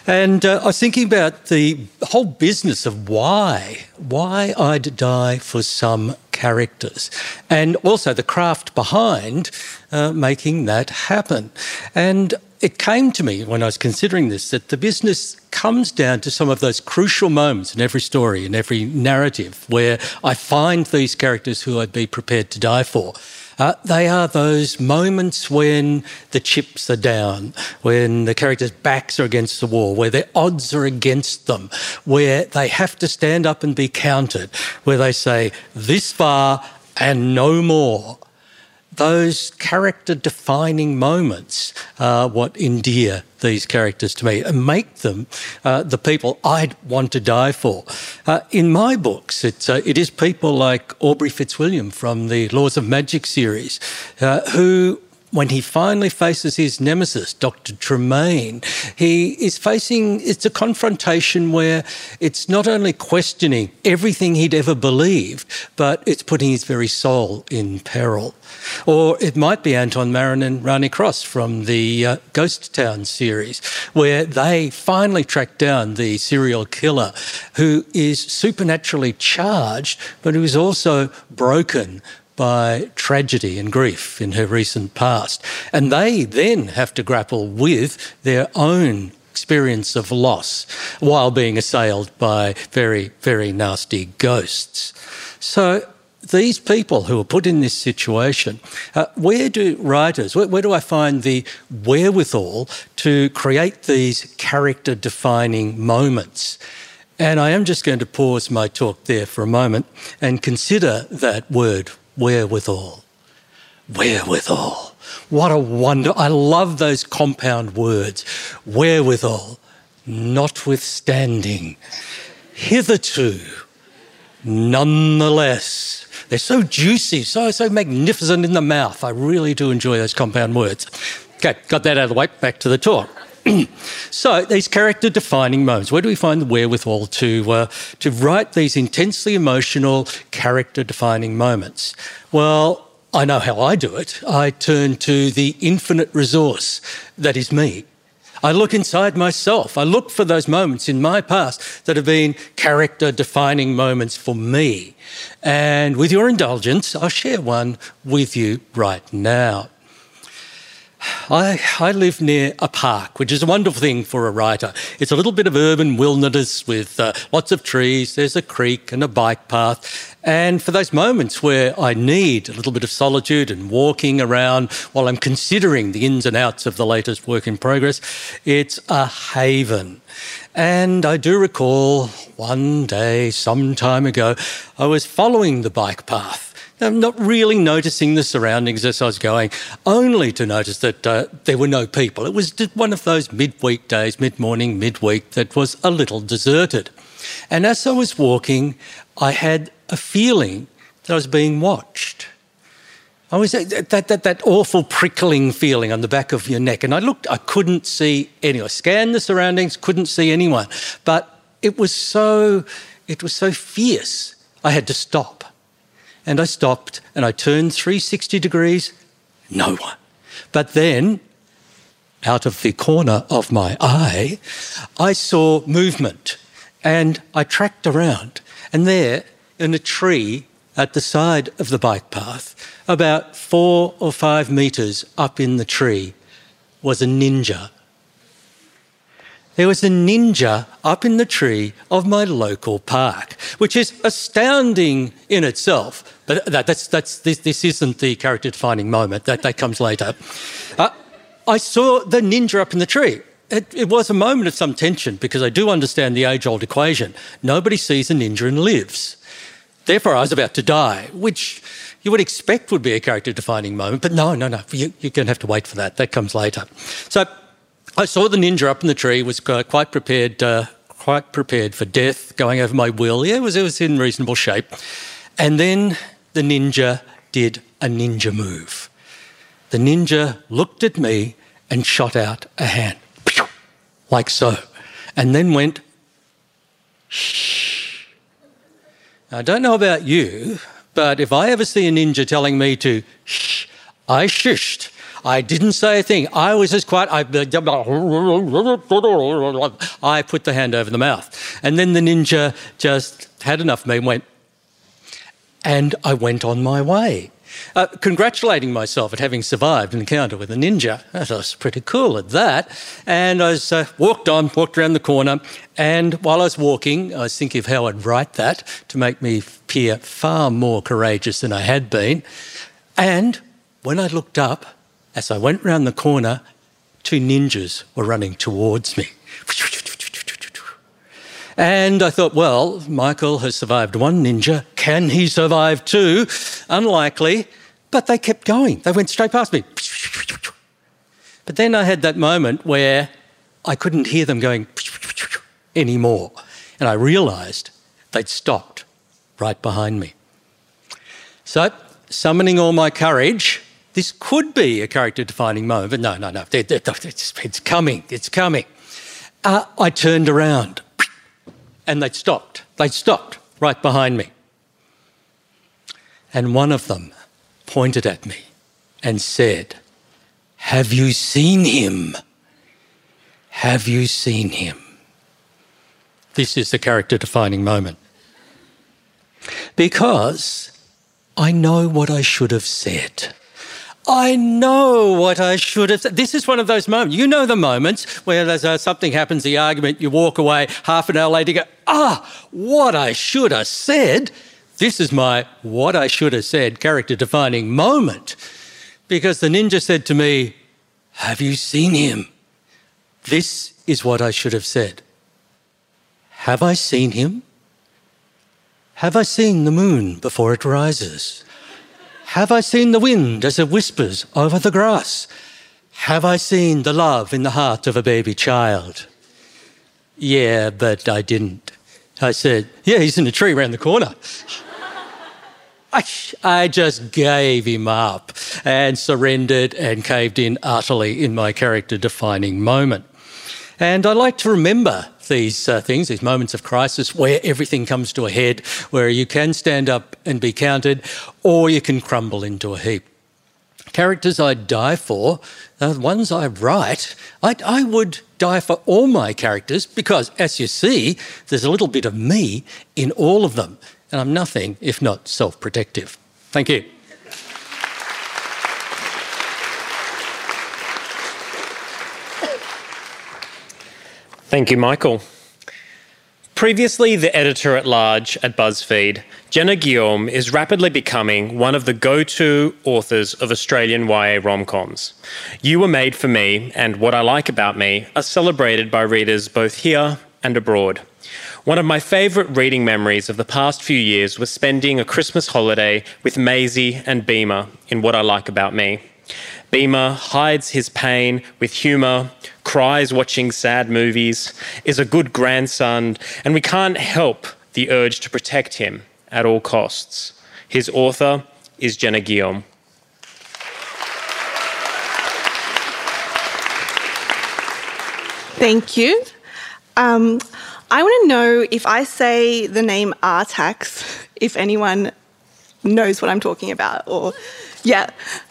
And uh, I was thinking about the whole business of why, why I'd die for some characters, and also the craft behind uh, making that happen. And it came to me when I was considering this that the business comes down to some of those crucial moments in every story, in every narrative, where I find these characters who I'd be prepared to die for. Uh, they are those moments when the chips are down, when the characters' backs are against the wall, where their odds are against them, where they have to stand up and be counted, where they say, this far and no more. Those character defining moments are what endear these characters to me and make them uh, the people I'd want to die for. Uh, in my books, it's, uh, it is people like Aubrey Fitzwilliam from the Laws of Magic series uh, who when he finally faces his nemesis, Dr. Tremaine, he is facing it's a confrontation where it's not only questioning everything he'd ever believed, but it's putting his very soul in peril. Or it might be Anton Marin and Rani Cross from the uh, Ghost Town series, where they finally track down the serial killer who is supernaturally charged, but who is also broken by tragedy and grief in her recent past. And they then have to grapple with their own experience of loss while being assailed by very, very nasty ghosts. So, these people who are put in this situation, uh, where do writers, where, where do I find the wherewithal to create these character defining moments? And I am just going to pause my talk there for a moment and consider that word wherewithal. Wherewithal. What a wonder. I love those compound words. Wherewithal, notwithstanding, hitherto, nonetheless. They're so juicy, so, so magnificent in the mouth. I really do enjoy those compound words. Okay, got that out of the way, back to the talk. so these character defining moments where do we find the wherewithal to uh, to write these intensely emotional character defining moments well i know how i do it i turn to the infinite resource that is me I look inside myself. I look for those moments in my past that have been character defining moments for me. And with your indulgence, I'll share one with you right now. I, I live near a park, which is a wonderful thing for a writer. It's a little bit of urban wilderness with uh, lots of trees, there's a creek and a bike path. And for those moments where I need a little bit of solitude and walking around while I'm considering the ins and outs of the latest work in progress, it's a haven. And I do recall one day, some time ago, I was following the bike path I'm not really noticing the surroundings as I was going, only to notice that uh, there were no people. It was one of those midweek days, mid morning, midweek, that was a little deserted. And as I was walking, I had a feeling that I was being watched. I was that, that, that awful prickling feeling on the back of your neck. And I looked, I couldn't see anyone. I scanned the surroundings, couldn't see anyone. But it was so, it was so fierce, I had to stop. And I stopped and I turned 360 degrees, no one. But then, out of the corner of my eye, I saw movement and I tracked around. And there, in a tree at the side of the bike path, about four or five metres up in the tree, was a ninja there was a ninja up in the tree of my local park, which is astounding in itself. But that, that's, that's, this, this isn't the character defining moment, that, that comes later. Uh, I saw the ninja up in the tree. It, it, was a moment of some tension because I do understand the age old equation. Nobody sees a ninja and lives. Therefore, I was about to die, which you would expect would be a character defining moment. But no, no, no, you, you're going to have to wait for that. That comes later. So I saw the ninja up in the tree, was quite prepared, uh, quite prepared for death, going over my will. Yeah, it was, it was in reasonable shape. And then the ninja did a ninja move. The ninja looked at me and shot out a hand, like so, and then went, shh. I don't know about you, but if I ever see a ninja telling me to shh, I shushed I didn't say a thing. I was as quiet. I, I put the hand over the mouth. And then the ninja just had enough of me and went, and I went on my way. Uh, congratulating myself at having survived an encounter with a ninja. I was pretty cool at that. And I was, uh, walked on, walked around the corner, and while I was walking, I was thinking of how I'd write that to make me appear far more courageous than I had been. And when I looked up, as I went round the corner, two ninjas were running towards me. And I thought, well, Michael has survived one ninja. Can he survive two? Unlikely. But they kept going. They went straight past me. But then I had that moment where I couldn't hear them going anymore. And I realised they'd stopped right behind me. So, summoning all my courage, this could be a character defining moment, but no, no, no, it's, it's coming, it's coming. Uh, I turned around and they'd stopped. They'd stopped right behind me. And one of them pointed at me and said, Have you seen him? Have you seen him? This is the character defining moment. Because I know what I should have said. I know what I should have said. This is one of those moments. You know the moments where there's a, something happens, the argument, you walk away, half an hour later, you go, ah, what I should have said. This is my what I should have said character defining moment. Because the ninja said to me, Have you seen him? This is what I should have said. Have I seen him? Have I seen the moon before it rises? Have I seen the wind as it whispers over the grass? Have I seen the love in the heart of a baby child? Yeah, but I didn't. I said, Yeah, he's in a tree around the corner. I, I just gave him up and surrendered and caved in utterly in my character defining moment. And I like to remember these uh, things, these moments of crisis where everything comes to a head, where you can stand up and be counted, or you can crumble into a heap. Characters I'd die for, the ones I write, I, I would die for all my characters because, as you see, there's a little bit of me in all of them, and I'm nothing if not self protective. Thank you. Thank you, Michael. Previously the editor at large at BuzzFeed, Jenna Guillaume is rapidly becoming one of the go to authors of Australian YA rom coms. You Were Made for Me and What I Like About Me are celebrated by readers both here and abroad. One of my favourite reading memories of the past few years was spending a Christmas holiday with Maisie and Beamer in What I Like About Me. Beamer hides his pain with humour, cries watching sad movies, is a good grandson, and we can't help the urge to protect him at all costs. His author is Jenna Guillaume. Thank you. Um, I want to know if I say the name Artax, if anyone knows what I'm talking about or yeah.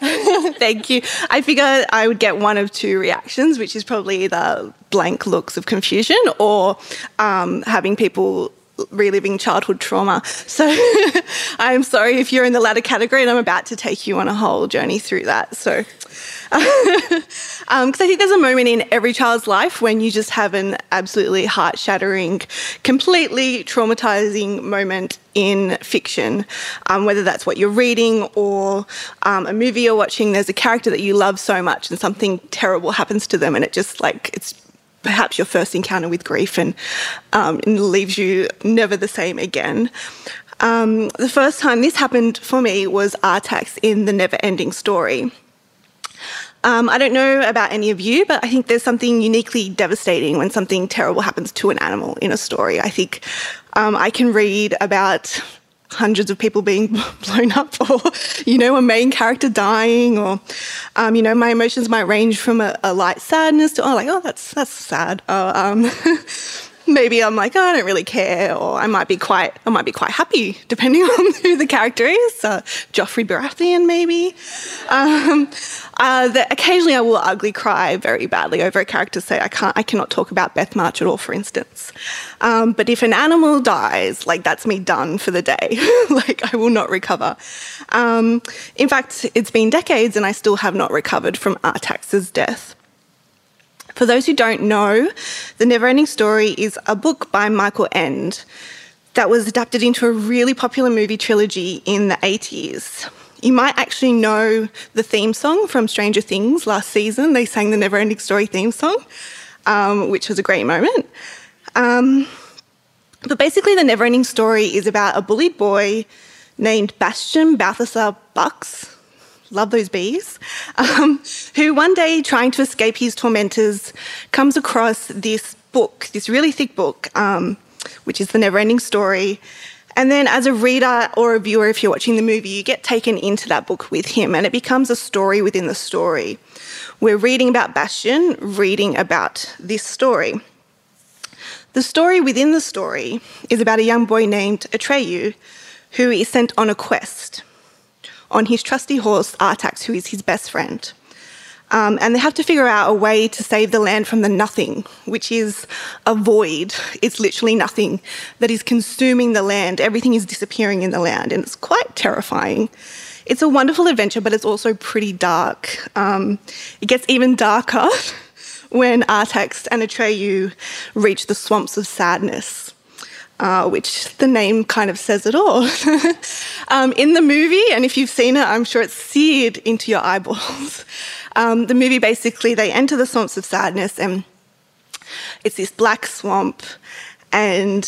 Thank you. I figure I would get one of two reactions, which is probably either blank looks of confusion or um, having people reliving childhood trauma. So I'm sorry if you're in the latter category and I'm about to take you on a whole journey through that. So because um, I think there's a moment in every child's life when you just have an absolutely heart shattering, completely traumatizing moment in fiction, um, whether that's what you're reading or um, a movie you're watching. There's a character that you love so much and something terrible happens to them, and it just like it's perhaps your first encounter with grief and, um, and leaves you never the same again. Um, the first time this happened for me was Artax in The Never Ending Story. Um, I don't know about any of you, but I think there's something uniquely devastating when something terrible happens to an animal in a story. I think um, I can read about hundreds of people being blown up or you know a main character dying or um, you know my emotions might range from a, a, light sadness to oh like oh that's that's sad uh, um, maybe I'm like, oh, I don't really care, or I might be quite, I might be quite happy, depending on who the character is. Uh, Joffrey Baratheon, maybe. Um, uh, occasionally, I will ugly cry very badly over a character. Say, I can't, I cannot talk about Beth March at all, for instance. Um, but if an animal dies, like that's me done for the day. like I will not recover. Um, in fact, it's been decades, and I still have not recovered from Artax's death. For those who don't know, The Neverending Story is a book by Michael Ende that was adapted into a really popular movie trilogy in the 80s. You might actually know the theme song from Stranger Things last season. They sang the Neverending Story theme song, um, which was a great moment. Um, but basically, the Neverending Story is about a bullied boy named Bastian Balthasar Bux, love those bees, um, who one day, trying to escape his tormentors, comes across this book, this really thick book, um, which is the never ending story. And then, as a reader or a viewer, if you're watching the movie, you get taken into that book with him, and it becomes a story within the story. We're reading about Bastian, reading about this story. The story within the story is about a young boy named Atreyu who is sent on a quest on his trusty horse, Artax, who is his best friend. Um, and they have to figure out a way to save the land from the nothing, which is a void. It's literally nothing that is consuming the land. Everything is disappearing in the land, and it's quite terrifying. It's a wonderful adventure, but it's also pretty dark. Um, it gets even darker when Artax and Atreyu reach the swamps of sadness. Uh, which the name kind of says it all. um, in the movie, and if you've seen it, I'm sure it's seared into your eyeballs. Um, the movie basically, they enter the swamps of sadness, and it's this black swamp, and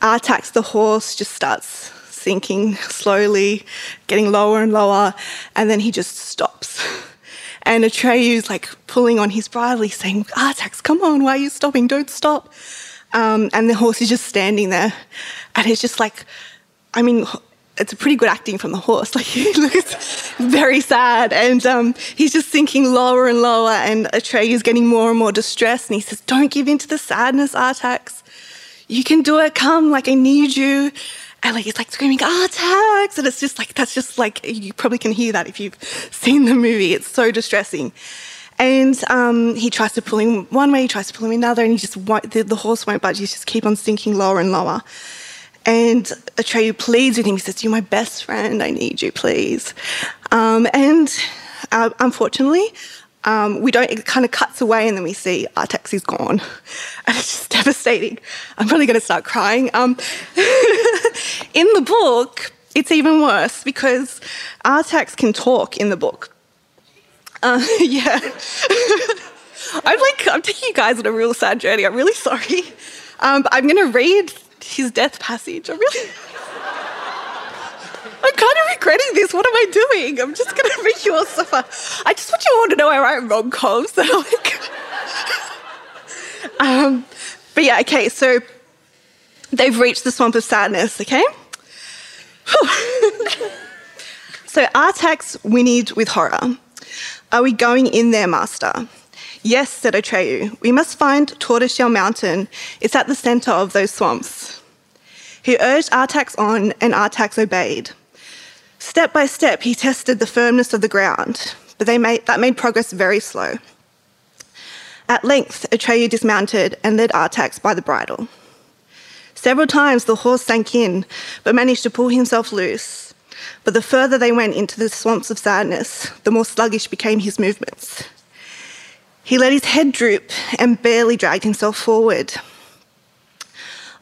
Artax the horse just starts sinking slowly, getting lower and lower, and then he just stops. And Atreyu's like pulling on his bridle, saying, Artax, come on, why are you stopping? Don't stop. Um, and the horse is just standing there. And it's just like, I mean, it's a pretty good acting from the horse. Like he looks very sad, and um, he's just sinking lower and lower. And Atreyu is getting more and more distressed. And he says, "Don't give in to the sadness, Artax. You can do it. Come, like I need you." And like he's like screaming, Artax! And it's just like that's just like you probably can hear that if you've seen the movie. It's so distressing. And um, he tries to pull him one way, he tries to pull him another, and he just the, the horse won't budge. He just keep on sinking lower and lower. And Atreyu pleads with him. He says, You're my best friend. I need you, please. Um, and uh, unfortunately, um, we don't, it kind of cuts away and then we see Artax is gone. And it's just devastating. I'm probably going to start crying. Um, in the book, it's even worse because Artax can talk in the book. Uh, yeah. I'm like, I'm taking you guys on a real sad journey. I'm really sorry. Um, but I'm going to read his death passage. I'm really. I'm kind of regretting this. What am I doing? I'm just going to make you all suffer. I just want you all to know I write rom coms. So like. um, but yeah, okay, so they've reached the swamp of sadness, okay? so Artax whinnied with horror. Are we going in there, master? Yes, said Atreyu. We must find Tortoiseshell Mountain. It's at the centre of those swamps. He urged Artax on, and Artax obeyed. Step by step, he tested the firmness of the ground, but made, that made progress very slow. At length, Atreyu dismounted and led Artax by the bridle. Several times the horse sank in, but managed to pull himself loose. But the further they went into the swamps of sadness, the more sluggish became his movements. He let his head droop and barely dragged himself forward.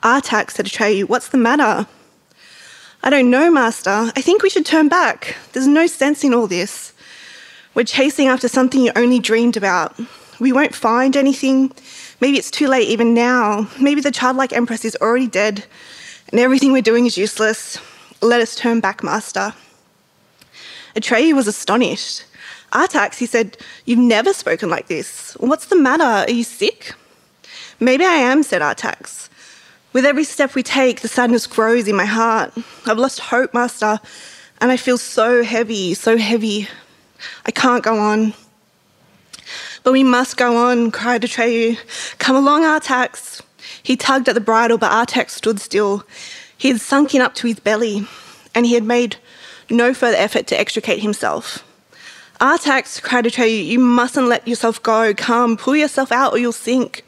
Artax said to Atreyu, What's the matter? I don't know, Master. I think we should turn back. There's no sense in all this. We're chasing after something you only dreamed about. We won't find anything. Maybe it's too late even now. Maybe the childlike Empress is already dead and everything we're doing is useless. Let us turn back, Master. Atreyu was astonished. Artax, he said, You've never spoken like this. What's the matter? Are you sick? Maybe I am, said Artax. With every step we take, the sadness grows in my heart. I've lost hope, Master, and I feel so heavy, so heavy. I can't go on. But we must go on, cried Atreyu. Come along, Artax. He tugged at the bridle, but Artax stood still. He had sunk in up to his belly, and he had made no further effort to extricate himself. Artax, cried to Atreyu, you mustn't let yourself go. Come, pull yourself out or you'll sink.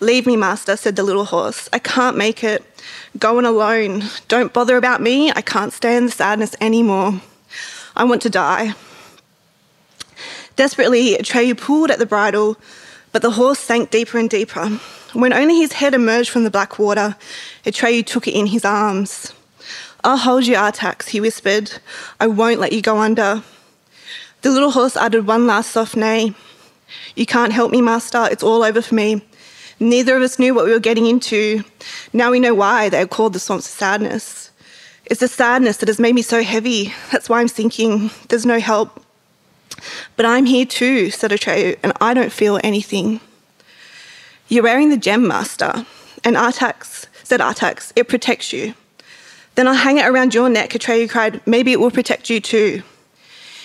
Leave me, master, said the little horse. I can't make it. Go on alone. Don't bother about me. I can't stand the sadness anymore. I want to die. Desperately, Atreyu pulled at the bridle, but the horse sank deeper and deeper. When only his head emerged from the black water, Atreyu took it in his arms. I'll hold you, Artax, he whispered. I won't let you go under. The little horse uttered one last soft neigh. You can't help me, master. It's all over for me. Neither of us knew what we were getting into. Now we know why they are called the swamps of sadness. It's the sadness that has made me so heavy. That's why I'm sinking. There's no help. But I'm here too, said Atreyu, and I don't feel anything. You're wearing the gem, Master, and Artax, said Artax, it protects you. Then I'll hang it around your neck, Atreyu cried. Maybe it will protect you too.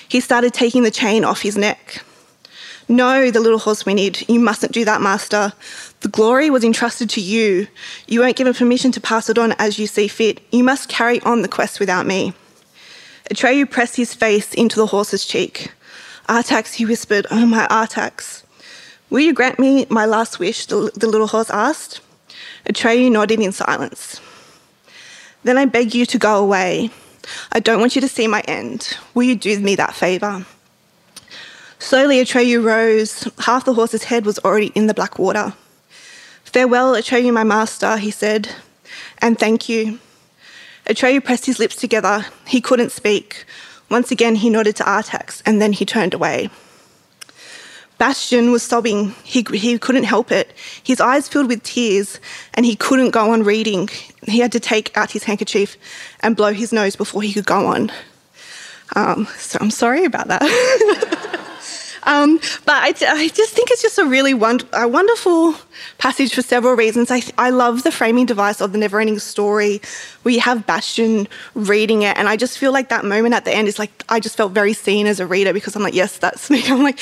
He started taking the chain off his neck. No, the little horse whinnied. You mustn't do that, master. The glory was entrusted to you. You weren't given permission to pass it on as you see fit. You must carry on the quest without me. Atreyu pressed his face into the horse's cheek. Artax, he whispered, Oh, my Artax. Will you grant me my last wish? The, the little horse asked. Atreyu nodded in silence. Then I beg you to go away. I don't want you to see my end. Will you do me that favour? Slowly, Atreyu rose. Half the horse's head was already in the black water. Farewell, Atreyu, my master, he said, and thank you. Atreyu pressed his lips together. He couldn't speak. Once again, he nodded to Artax, and then he turned away. Bastian was sobbing. He, he couldn't help it. His eyes filled with tears, and he couldn't go on reading. He had to take out his handkerchief and blow his nose before he could go on. Um, so I'm sorry about that. Um, but I, I, just think it's just a really a wonderful passage for several reasons. I, I love the framing device of the never ending story you have Bastian reading it. And I just feel like that moment at the end is like, I just felt very seen as a reader because I'm like, yes, that's me. I'm like,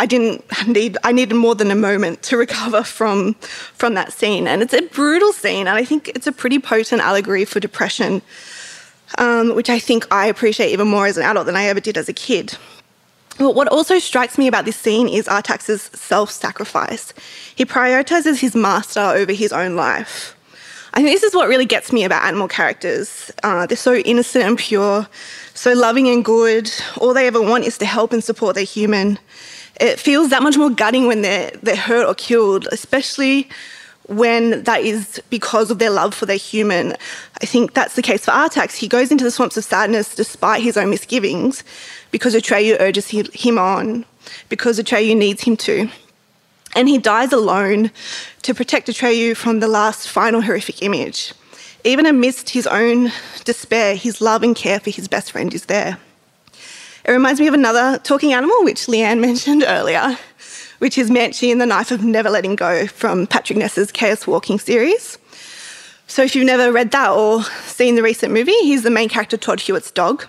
I didn't need, I needed more than a moment to recover from, from that scene. And it's a brutal scene. And I think it's a pretty potent allegory for depression, um, which I think I appreciate even more as an adult than I ever did as a kid. But what also strikes me about this scene is Artax's self sacrifice. He prioritizes his master over his own life. I think this is what really gets me about animal characters. Uh, they're so innocent and pure, so loving and good. All they ever want is to help and support their human. It feels that much more gutting when they're, they're hurt or killed, especially when that is because of their love for their human. I think that's the case for Artax. He goes into the swamps of sadness despite his own misgivings because Atreyu urges him on, because Atreyu needs him to. And he dies alone to protect Atreyu from the last final horrific image. Even amidst his own despair, his love and care for his best friend is there. It reminds me of another talking animal, which Leanne mentioned earlier, which is Manchee and the Knife of Never Letting Go from Patrick Ness's Chaos Walking series. So, if you've never read that or seen the recent movie, he's the main character, Todd Hewitt's dog.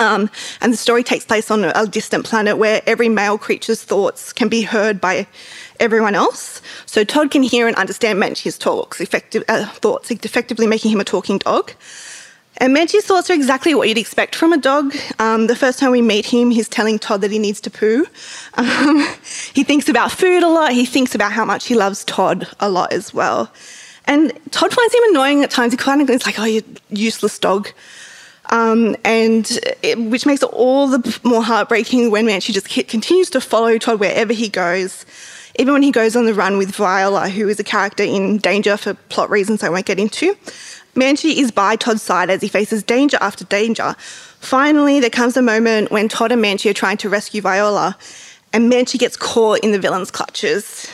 Um, and the story takes place on a distant planet where every male creature's thoughts can be heard by everyone else. So Todd can hear and understand Manchee's talks, effective, uh, thoughts, effectively making him a talking dog. And Manchee's thoughts are exactly what you'd expect from a dog. Um, the first time we meet him, he's telling Todd that he needs to poo. Um, he thinks about food a lot. He thinks about how much he loves Todd a lot as well. And Todd finds him annoying at times. He kind of goes like, "Oh, you useless dog." Um, and it, which makes it all the more heartbreaking when Manchee just continues to follow Todd wherever he goes. Even when he goes on the run with Viola, who is a character in danger for plot reasons I won't get into, Manchee is by Todd's side as he faces danger after danger. Finally, there comes a moment when Todd and Manchee are trying to rescue Viola, and Manchee gets caught in the villain's clutches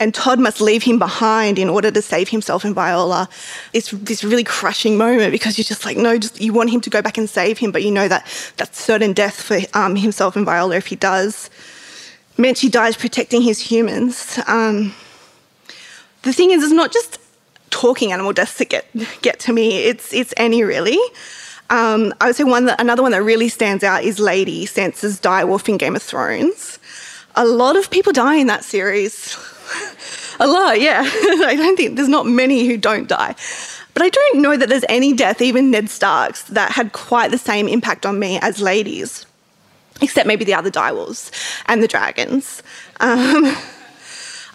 and Todd must leave him behind in order to save himself and Viola. It's this really crushing moment because you're just like, no, just, you want him to go back and save him, but you know that that's certain death for um, himself and Viola if he does. Manchee dies protecting his humans. Um, the thing is, it's not just talking animal deaths that get get to me. It's it's any really. Um, I would say one that another one that really stands out is Lady Sansa's direwolf in Game of Thrones. A lot of people die in that series. a lot, yeah. I don't think there's not many who don't die. But I don't know that there's any death, even Ned Stark's, that had quite the same impact on me as Lady's, except maybe the other direwolves and the dragons. Um,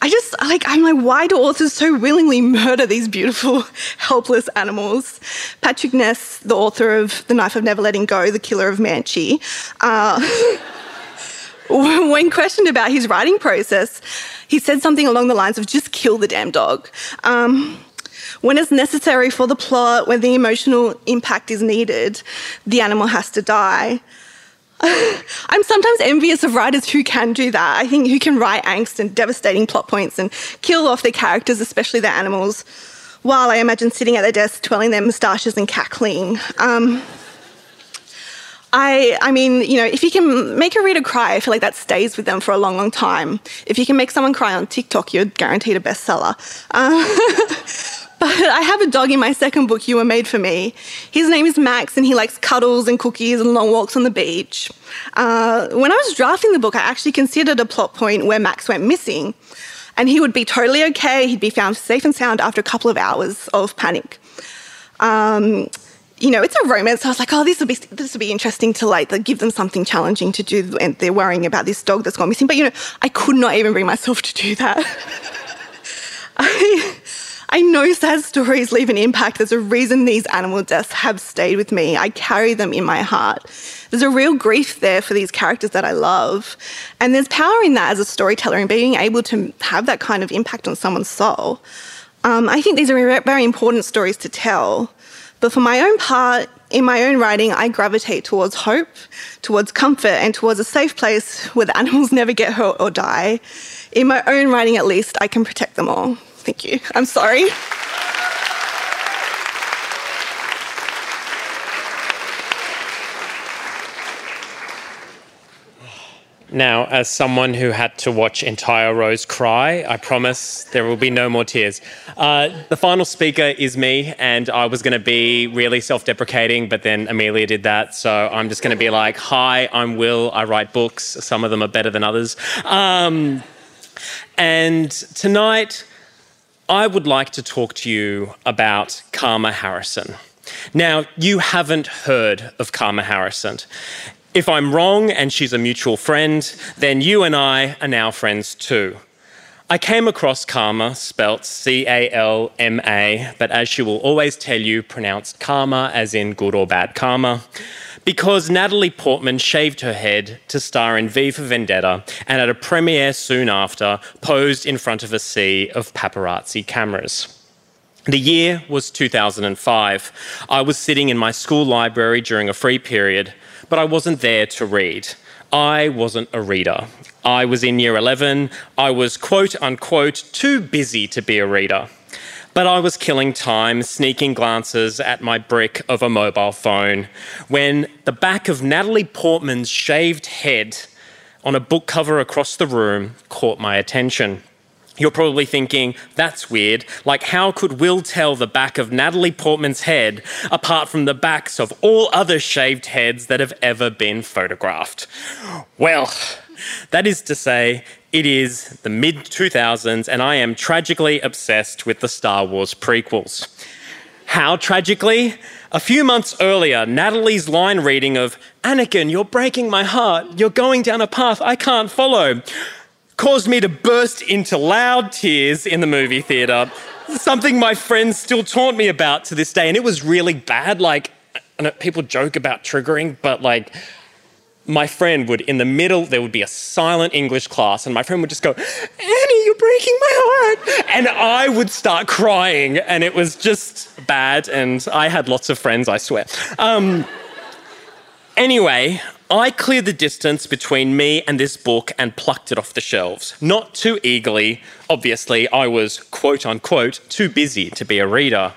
I just like I'm like, why do authors so willingly murder these beautiful, helpless animals? Patrick Ness, the author of The Knife of Never Letting Go, the killer of Manchee, uh, when questioned about his writing process, he said something along the lines of just kill the damn dog. Um, when it's necessary for the plot, when the emotional impact is needed, the animal has to die. I'm sometimes envious of writers who can do that. I think who can write angst and devastating plot points and kill off their characters, especially their animals, while I imagine sitting at their desk twirling their moustaches and cackling. Um, I, I mean, you know, if you can make a reader cry, I feel like that stays with them for a long, long time. If you can make someone cry on TikTok, you're guaranteed a bestseller. Uh, but I have a dog in my second book, You Were Made for Me. His name is Max, and he likes cuddles and cookies and long walks on the beach. Uh, when I was drafting the book, I actually considered a plot point where Max went missing, and he would be totally okay. He'd be found safe and sound after a couple of hours of panic. Um, you know, it's a romance. So I was like, oh, this will be this will be interesting to like give them something challenging to do, and they're worrying about this dog that's gone missing. But you know, I could not even bring myself to do that. I, know sad stories leave an impact. There's a reason these animal deaths have stayed with me. I carry them in my heart. There's a real grief there for these characters that I love. And there's power in that as a storyteller and being able to have that kind of impact on someone's soul. Um, I think these are very important stories to tell. But for my own part, in my own writing, I gravitate towards hope, towards comfort, and towards a safe place where the animals never get hurt or die. In my own writing, at least, I can protect them all. Thank you. I'm sorry. Now, as someone who had to watch entire rows cry, I promise there will be no more tears. Uh, the final speaker is me, and I was going to be really self deprecating, but then Amelia did that. So I'm just going to be like, Hi, I'm Will. I write books. Some of them are better than others. Um, and tonight, I would like to talk to you about Calma Harrison. Now, you haven't heard of Calma Harrison. If I'm wrong and she's a mutual friend, then you and I are now friends too. I came across Calma, spelt C A L M A, but as she will always tell you, pronounced karma as in good or bad karma, because Natalie Portman shaved her head to star in V for Vendetta and at a premiere soon after posed in front of a sea of paparazzi cameras. The year was 2005. I was sitting in my school library during a free period but I wasn't there to read. I wasn't a reader. I was in year 11. I was quote unquote too busy to be a reader. But I was killing time, sneaking glances at my brick of a mobile phone, when the back of Natalie Portman's shaved head on a book cover across the room caught my attention. You're probably thinking, that's weird. Like, how could Will tell the back of Natalie Portman's head apart from the backs of all other shaved heads that have ever been photographed? Well, that is to say, it is the mid 2000s, and I am tragically obsessed with the Star Wars prequels. How tragically? A few months earlier, Natalie's line reading of, Anakin, you're breaking my heart. You're going down a path I can't follow caused me to burst into loud tears in the movie theatre. Something my friends still taunt me about to this day. And it was really bad. Like, people joke about triggering, but like, my friend would, in the middle, there would be a silent English class, and my friend would just go, Annie, you're breaking my heart. And I would start crying, and it was just bad. And I had lots of friends, I swear. Um, anyway, I cleared the distance between me and this book and plucked it off the shelves. Not too eagerly, obviously, I was quote unquote too busy to be a reader.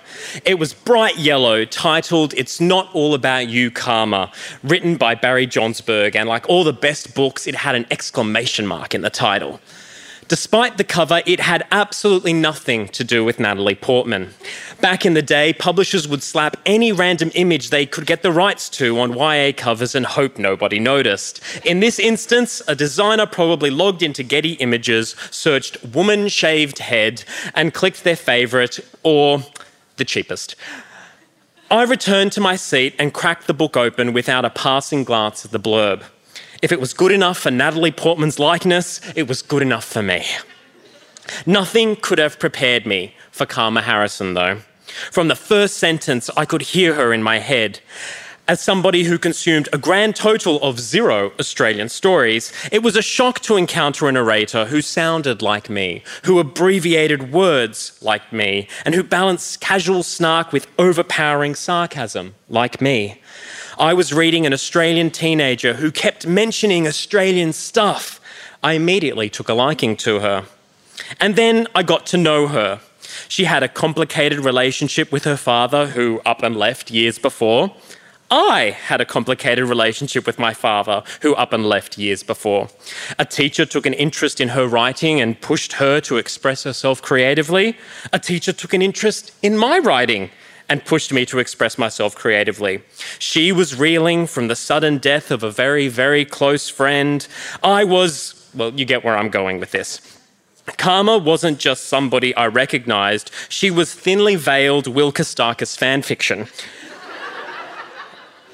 It was bright yellow, titled It's Not All About You Calma, written by Barry Jonsberg, and like all the best books, it had an exclamation mark in the title. Despite the cover, it had absolutely nothing to do with Natalie Portman. Back in the day, publishers would slap any random image they could get the rights to on YA covers and hope nobody noticed. In this instance, a designer probably logged into Getty Images, searched woman shaved head, and clicked their favourite or the cheapest. I returned to my seat and cracked the book open without a passing glance at the blurb. If it was good enough for Natalie Portman's likeness, it was good enough for me. Nothing could have prepared me for Calma Harrison, though. From the first sentence, I could hear her in my head. As somebody who consumed a grand total of zero Australian stories, it was a shock to encounter a narrator who sounded like me, who abbreviated words like me, and who balanced casual snark with overpowering sarcasm like me. I was reading an Australian teenager who kept mentioning Australian stuff. I immediately took a liking to her. And then I got to know her. She had a complicated relationship with her father, who up and left years before. I had a complicated relationship with my father, who up and left years before. A teacher took an interest in her writing and pushed her to express herself creatively. A teacher took an interest in my writing and pushed me to express myself creatively. She was reeling from the sudden death of a very, very close friend. I was, well, you get where I'm going with this. Calma wasn't just somebody I recognized, she was thinly veiled Will Kostakis fan fiction.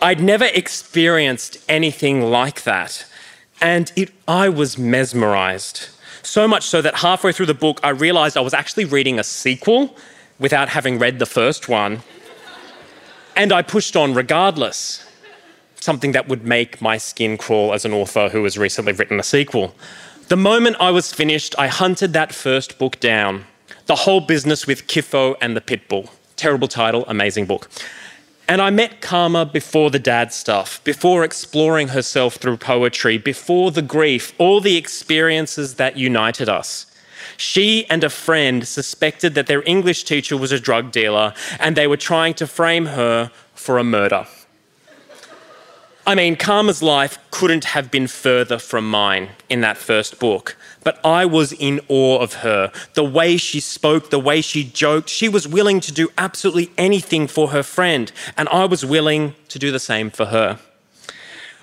I'd never experienced anything like that, and it, I was mesmerized. So much so that halfway through the book, I realized I was actually reading a sequel without having read the first one. And I pushed on regardless, something that would make my skin crawl as an author who has recently written a sequel. The moment I was finished, I hunted that first book down The Whole Business with Kiffo and the Pitbull. Terrible title, amazing book. And I met Calma before the dad stuff, before exploring herself through poetry, before the grief, all the experiences that united us. She and a friend suspected that their English teacher was a drug dealer and they were trying to frame her for a murder. I mean, Calma's life couldn't have been further from mine in that first book, but I was in awe of her. The way she spoke, the way she joked, she was willing to do absolutely anything for her friend, and I was willing to do the same for her.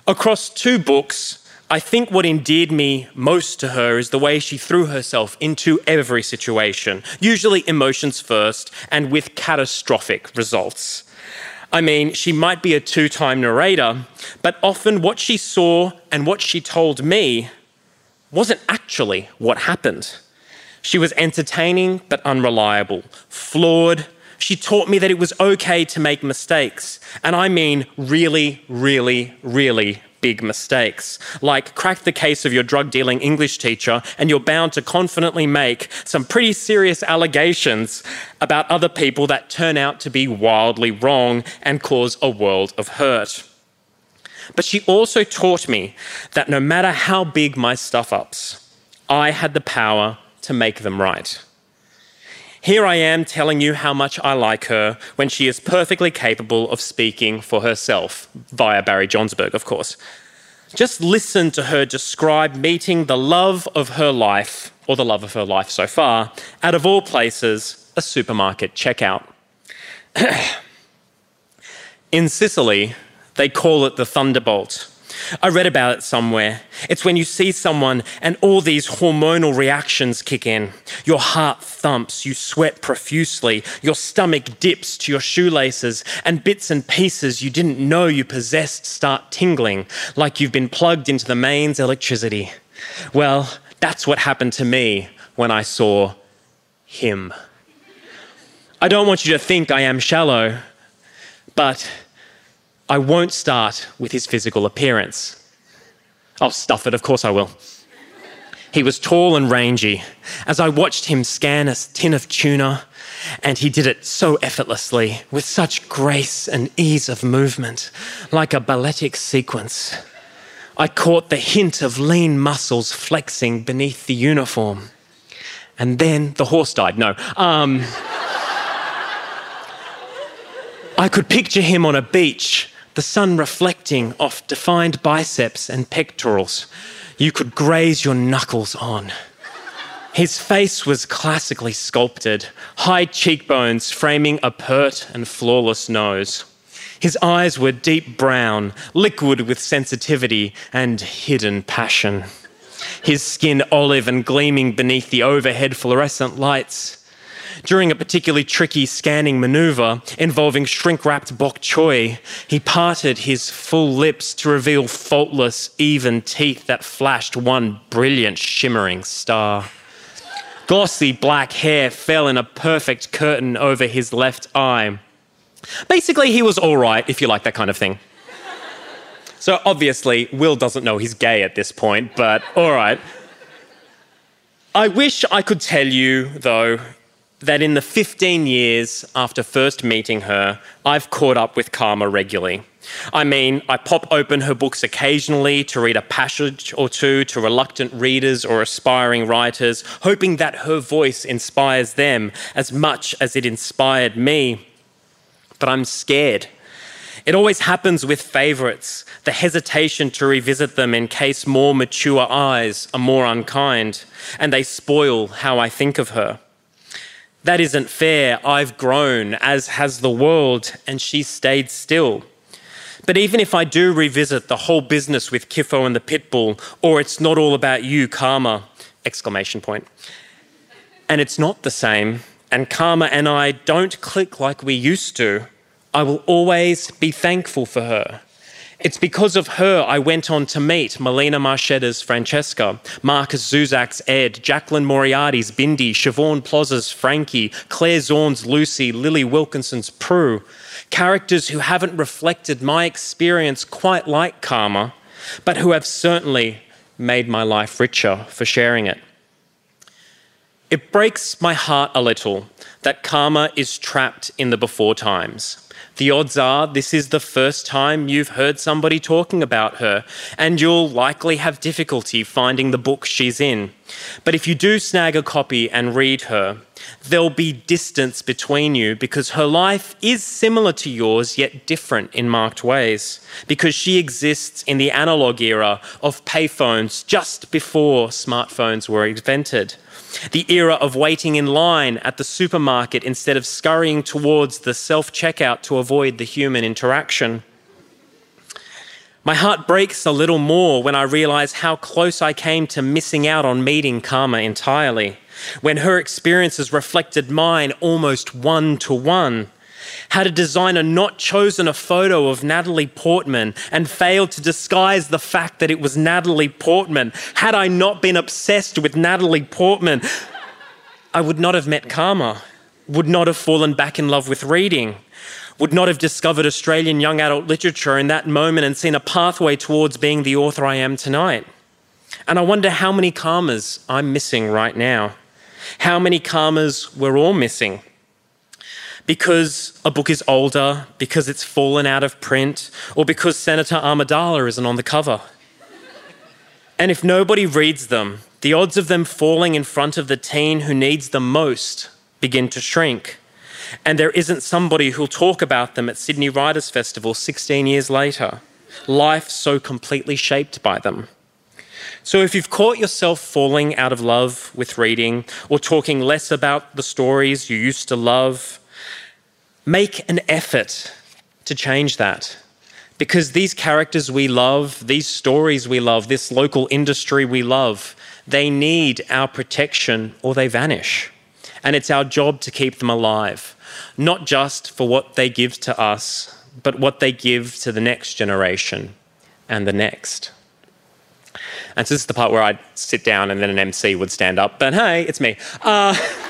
Across two books, I think what endeared me most to her is the way she threw herself into every situation, usually emotions first and with catastrophic results. I mean, she might be a two time narrator, but often what she saw and what she told me wasn't actually what happened. She was entertaining but unreliable, flawed. She taught me that it was okay to make mistakes. And I mean, really, really, really big mistakes. Like crack the case of your drug dealing English teacher, and you're bound to confidently make some pretty serious allegations about other people that turn out to be wildly wrong and cause a world of hurt. But she also taught me that no matter how big my stuff ups, I had the power to make them right. Here I am telling you how much I like her when she is perfectly capable of speaking for herself, via Barry Jonsberg, of course. Just listen to her describe meeting the love of her life, or the love of her life so far, out of all places, a supermarket checkout. In Sicily, they call it the thunderbolt. I read about it somewhere. It's when you see someone and all these hormonal reactions kick in. Your heart thumps, you sweat profusely, your stomach dips to your shoelaces, and bits and pieces you didn't know you possessed start tingling, like you've been plugged into the mains electricity. Well, that's what happened to me when I saw him. I don't want you to think I am shallow, but I won't start with his physical appearance. I'll stuff it, of course I will. He was tall and rangy. As I watched him scan a tin of tuna, and he did it so effortlessly, with such grace and ease of movement, like a balletic sequence. I caught the hint of lean muscles flexing beneath the uniform. And then the horse died. No. Um, I could picture him on a beach the sun reflecting off defined biceps and pectorals you could graze your knuckles on. His face was classically sculpted, high cheekbones framing a pert and flawless nose. His eyes were deep brown, liquid with sensitivity and hidden passion. His skin olive and gleaming beneath the overhead fluorescent lights. During a particularly tricky scanning maneuver involving shrink wrapped bok choy, he parted his full lips to reveal faultless, even teeth that flashed one brilliant, shimmering star. Glossy black hair fell in a perfect curtain over his left eye. Basically, he was all right if you like that kind of thing. So obviously, Will doesn't know he's gay at this point, but all right. I wish I could tell you, though, that in the 15 years after first meeting her, I've caught up with Calma regularly. I mean, I pop open her books occasionally to read a passage or two to reluctant readers or aspiring writers, hoping that her voice inspires them as much as it inspired me. But I'm scared. It always happens with favourites, the hesitation to revisit them in case more mature eyes are more unkind, and they spoil how I think of her. That isn't fair. I've grown, as has the world, and she's stayed still. But even if I do revisit the whole business with Kiffo and the Pitbull, or it's not all about you, Calma, exclamation point. And it's not the same, and Calma and I don't click like we used to. I will always be thankful for her. It's because of her I went on to meet Melina Marchetta's Francesca, Markus Zusak's Ed, Jaclyn Moriarty's Bindi, Shivaun Plozza's Frankie, Claire Zorn's Lucy, Lili Wilkinson's Prue. Characters who haven't reflected my experience quite like Calma, but who have certainly made my life richer for sharing it. It breaks my heart a little that Calma is trapped in the before times. The odds are this is the first time you've heard somebody talking about her, and you'll likely have difficulty finding the book she's in. But if you do snag a copy and read her, there'll be distance between you because her life is similar to yours, yet different in marked ways. Because she exists in the analog era of payphones just before smartphones were invented the era of waiting in line at the supermarket instead of scurrying towards the self checkout to avoid the human interaction. My heart breaks a little more when I realize how close I came to missing out on meeting Calma entirely, when her experiences reflected mine almost one to one. Had a designer not chosen a photo of Natalie Portman and failed to disguise the fact that it was Natalie Portman, had I not been obsessed with Natalie Portman, I would not have met Calma, would not have fallen back in love with reading, would not have discovered Australian young adult literature in that moment and seen a pathway towards being the author I am tonight. And I wonder how many karmas I'm missing right now. How many karmas we're all missing because a book is older, because it's fallen out of print, or because Senator Amidala isn't on the cover. And if nobody reads them, the odds of them falling in front of the teen who needs them most begin to shrink. And there isn't somebody who'll talk about them at Sydney Writers' Festival 16 years later. Life so completely shaped by them. So if you've caught yourself falling out of love with reading or talking less about the stories you used to love, make an effort to change that. Because these characters we love, these stories we love, this local industry we love, they need our protection or they vanish. And it's our job to keep them alive, not just for what they give to us, but what they give to the next generation and the next. And so this is the part where I'd sit down and then an MC would stand up, but hey, it's me. Uh,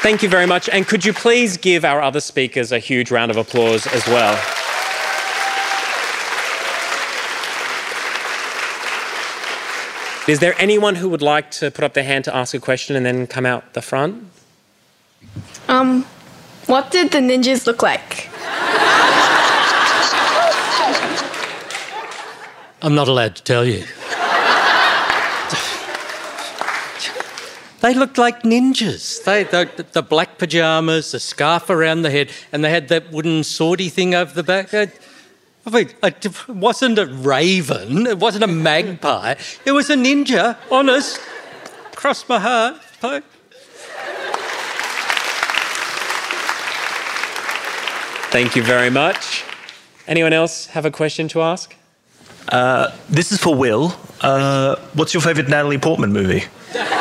Thank you very much. And could you please give our other speakers a huge round of applause as well? Is there anyone who would like to put up their hand to ask a question and then come out the front? Um, what did the ninjas look like? I'm not allowed to tell you. They looked like ninjas. They, the, the, black pajamas, the scarf around the head, and they had that wooden swordy thing over the back. I, mean, it wasn't a raven, it wasn't a magpie, it was a ninja, honest. Cross my heart. Thank you very much. Anyone else have a question to ask? Uh, this is for Will. Uh, what's your favourite Natalie Portman movie?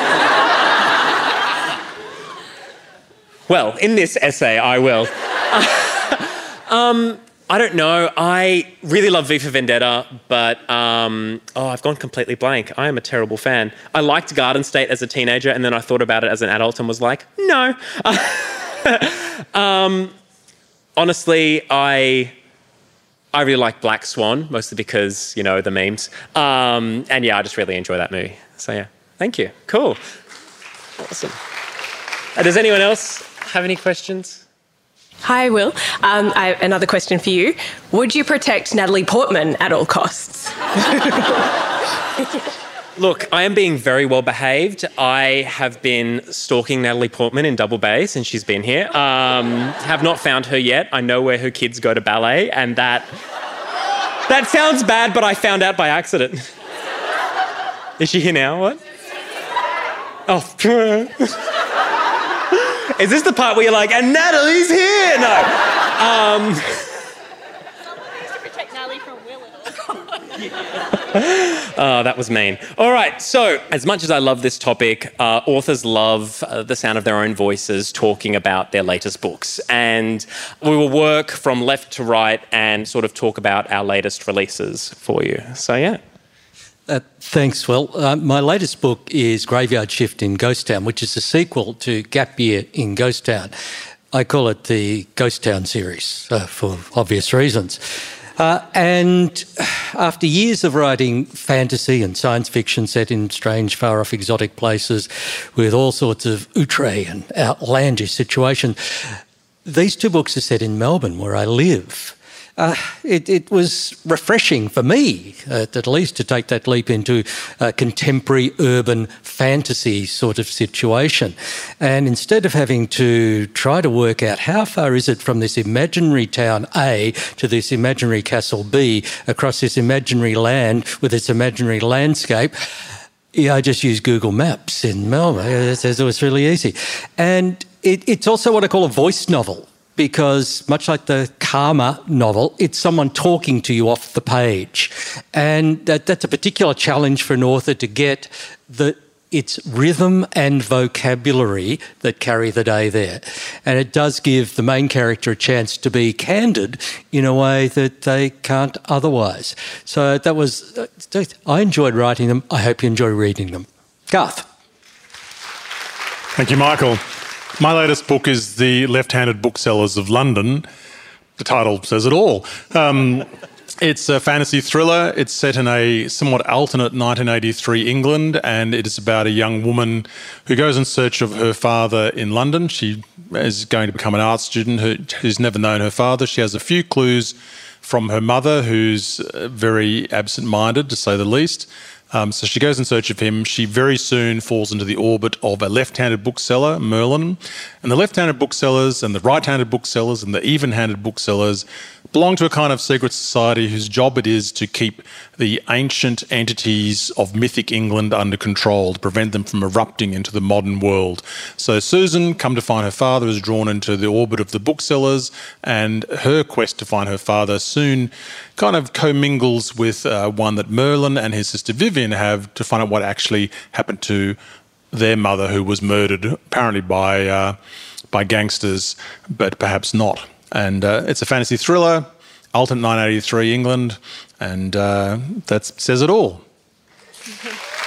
Well, in this essay, I will. um, I don't know. I really love V for Vendetta, but um, oh, I've gone completely blank. I am a terrible fan. I liked Garden State as a teenager, and then I thought about it as an adult and was like, no. um, honestly, I I really like Black Swan, mostly because you know the memes. Um, and yeah, I just really enjoy that movie. So yeah, thank you. Cool. Awesome. Uh, does anyone else have any questions? Hi, Will. Um, I have another question for you. Would you protect Natalie Portman at all costs? Look, I am being very well behaved. I have been stalking Natalie Portman in Double Bay since she's been here. Um, have not found her yet. I know where her kids go to ballet, and that that sounds bad, but I found out by accident. Is she here now? What? Oh. Is this the part where you're like, and Natalie's here? No. Um, oh, that was mean. All right, so as much as I love this topic, uh, authors love uh, the sound of their own voices talking about their latest books. And we will work from left to right and sort of talk about our latest releases for you. So, yeah. Uh, thanks, Well, Uh, my latest book is Graveyard Shift in Ghost Town, which is a sequel to Gap Year in Ghost Town. I call it the Ghost Town series uh, for obvious reasons. Uh, and after years of writing fantasy and science fiction set in strange, far off, exotic places with all sorts of outre and outlandish situations, these two books are set in Melbourne, where I live uh, it, it, was refreshing for me, uh, at least, to take that leap into a contemporary urban fantasy sort of situation. And instead of having to try to work out how far is it from this imaginary town A to this imaginary castle B across this imaginary land with its imaginary landscape, yeah, I just use Google Maps in Melbourne. It was really easy. And it, it's also what I call a voice novel because much like the Calma novel, it's someone talking to you off the page. And that, that's a particular challenge for an author to get the it's rhythm and vocabulary that carry the day there. And it does give the main character a chance to be candid in a way that they can't otherwise. So that was, uh, I enjoyed writing them. I hope you enjoy reading them. Garth. Thank you, Michael. My latest book is The Left Handed Booksellers of London. The title says it all. Um, it's a fantasy thriller. It's set in a somewhat alternate 1983 England, and it is about a young woman who goes in search of her father in London. She is going to become an art student who, who's never known her father. She has a few clues from her mother, who's uh, very absent minded, to say the least. Um, so she goes in search of him. She very soon falls into the orbit of a left handed bookseller, Merlin. And the left handed booksellers and the right handed booksellers and the even handed booksellers belong to a kind of secret society whose job it is to keep the ancient entities of mythic England under control, to prevent them from erupting into the modern world. So Susan, come to find her father, is drawn into the orbit of the booksellers, and her quest to find her father soon kind of commingles with uh, one that Merlin and his sister Vivian have to find out what actually happened to their mother, who was murdered apparently by uh, by gangsters, but perhaps not and uh, it's a fantasy thriller. Alton 983 England, and uh, that says it all.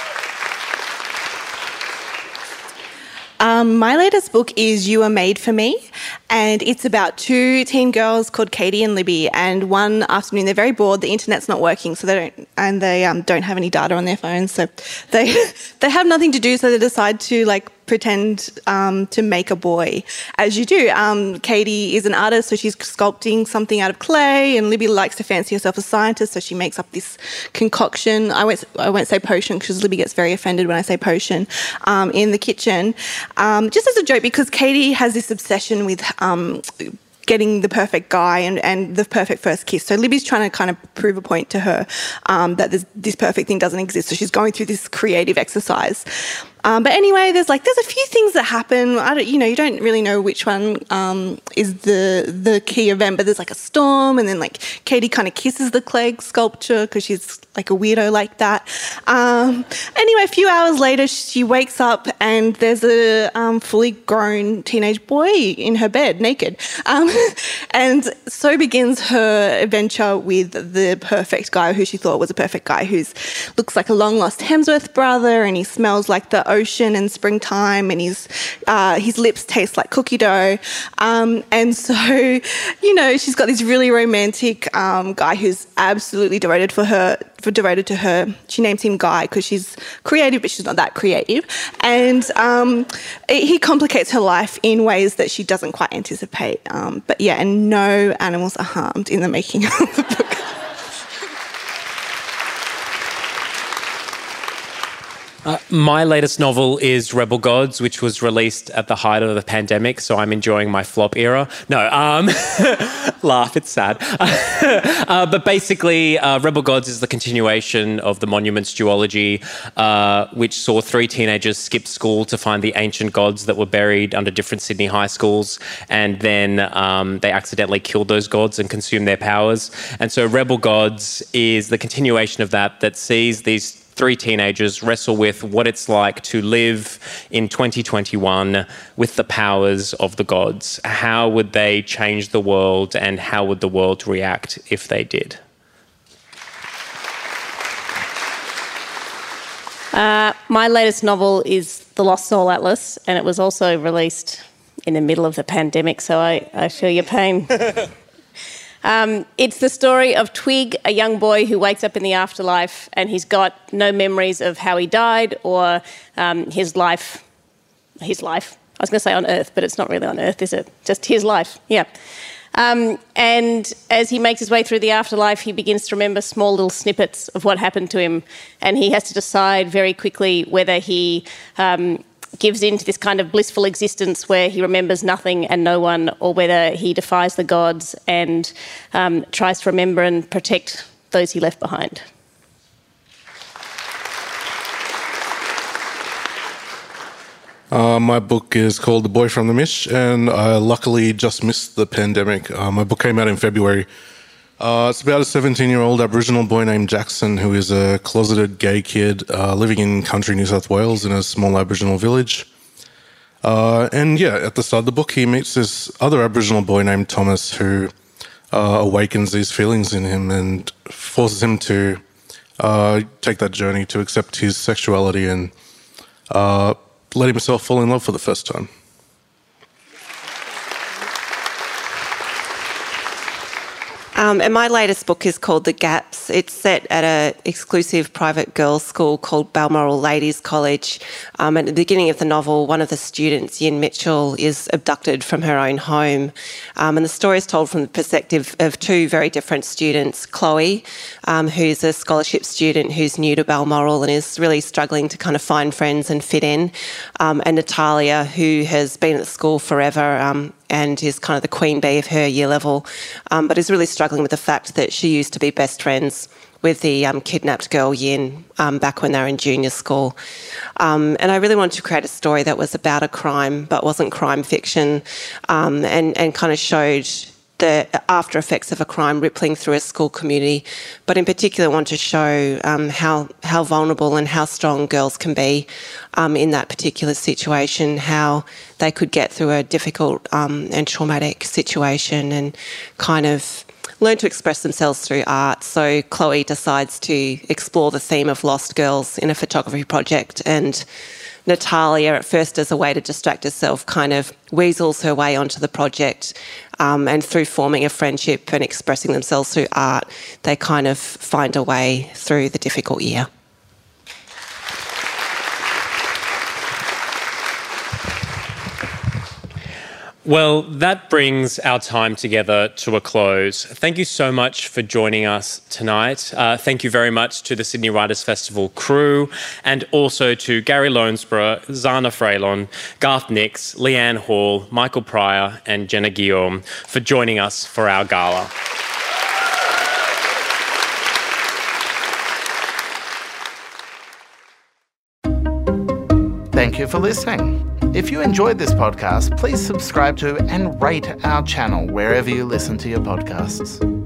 Um, my latest book is You Are Made for Me, and it's about two teen girls called Katie and Libby. And one afternoon, they're very bored. The internet's not working, so they don't, and they um, don't have any data on their phones, so they they have nothing to do. So they decide to like pretend um, to make a boy, as you do. Um, Katie is an artist, so she's sculpting something out of clay, and Libby likes to fancy herself a scientist, so she makes up this concoction. I won't, I won't say potion because Libby gets very offended when I say potion um, in the kitchen, um, just as a joke because Katie has this obsession with um, getting the perfect guy and, and the perfect first kiss. So Libby's trying to kind of prove a point to her um, that this, this perfect thing doesn't exist. So she's going through this creative exercise. Um, but anyway, there's like there's a few things that happen. I don't, you know, you don't really know which one um, is the the key event. But there's like a storm, and then like Katie kind of kisses the clay sculpture because she's like a weirdo like that. Um, anyway, a few hours later, she wakes up and there's a um, fully grown teenage boy in her bed, naked. Um, and so begins her adventure with the perfect guy who she thought was a perfect guy, who looks like a long lost Hemsworth brother, and he smells like the ocean and springtime, and his uh, his lips taste like cookie dough. Um, and so, you know, she's got this really romantic um, guy who's absolutely devoted for her, for devoted to her. She names him Guy because she's creative, but she's not that creative. And um, it, he complicates her life in ways that she doesn't quite anticipate. Um, but yeah, and no animals are harmed in the making of the book. Uh, my latest novel is Rebel Gods, which was released at the height of the pandemic, so I'm enjoying my flop era. No, um, laugh, it's sad. uh, but basically, uh, Rebel Gods is the continuation of the Monuments duology, uh, which saw three teenagers skip school to find the ancient gods that were buried under different Sydney high schools, and then um, they accidentally killed those gods and consumed their powers. And so, Rebel Gods is the continuation of that, that sees these three teenagers wrestle with what it's like to live in 2021 with the powers of the gods. How would they change the world and how would the world react if they did? Uh, my latest novel is The Lost Soul Atlas, and it was also released in the middle of the pandemic, so I, I feel your pain. Um, it's the story of Twig, a young boy who wakes up in the afterlife and he's got no memories of how he died or um, his life. His life. I was going to say on Earth, but it's not really on Earth, is it? Just his life. Yeah. Um, and as he makes his way through the afterlife, he begins to remember small little snippets of what happened to him, and he has to decide very quickly whether he um, gives in to this kind of blissful existence where he remembers nothing and no one, or whether he defies the gods and um, tries to remember and protect those he left behind. Uh, my book is called The Boy from the Mish, and I luckily just missed the pandemic. Uh, my book came out in February. Uh, it's about a 17 year old Aboriginal boy named Jackson who is a closeted gay kid uh, living in country New South Wales in a small Aboriginal village. Uh, and yeah, at the start of the book, he meets this other Aboriginal boy named Thomas who uh, awakens these feelings in him and forces him to uh, take that journey to accept his sexuality and uh, let himself fall in love for the first time. Um, and my latest book is called The Gaps. It's set at an exclusive private girls' school called Balmoral Ladies College. Um, at the beginning of the novel, one of the students, Yin Mitchell, is abducted from her own home. Um, and the story is told from the perspective of two very different students Chloe, um, who's a scholarship student who's new to Balmoral and is really struggling to kind of find friends and fit in, um, and Natalia, who has been at the school forever um, and is kind of the queen bee of her year level, um, but is really struggling with the fact that she used to be best friends with the um, kidnapped girl Yin um, back when they were in junior school. Um, and I really wanted to create a story that was about a crime but wasn't crime fiction um, and, and kind of showed the after effects of a crime rippling through a school community, but in particular want to show um, how how vulnerable and how strong girls can be um, in that particular situation, how they could get through a difficult um, and traumatic situation and kind of learn to express themselves through art. So Chloe decides to explore the theme of lost girls in a photography project and Natalia, at first as a way to distract herself, kind of weasels her way onto the project. Um, and through forming a friendship and expressing themselves through art, they kind of find a way through the difficult year. Well, that brings our time together to a close. Thank you so much for joining us tonight. Uh, thank you very much to the Sydney Writers Festival crew and also to Gary Lonesborough, Zana Fraillon, Garth Nix, Leanne Hall, Michael Pryor, and Jenna Guillaume for joining us for our gala. Thank you for listening. If you enjoyed this podcast, please subscribe to and rate our channel wherever you listen to your podcasts.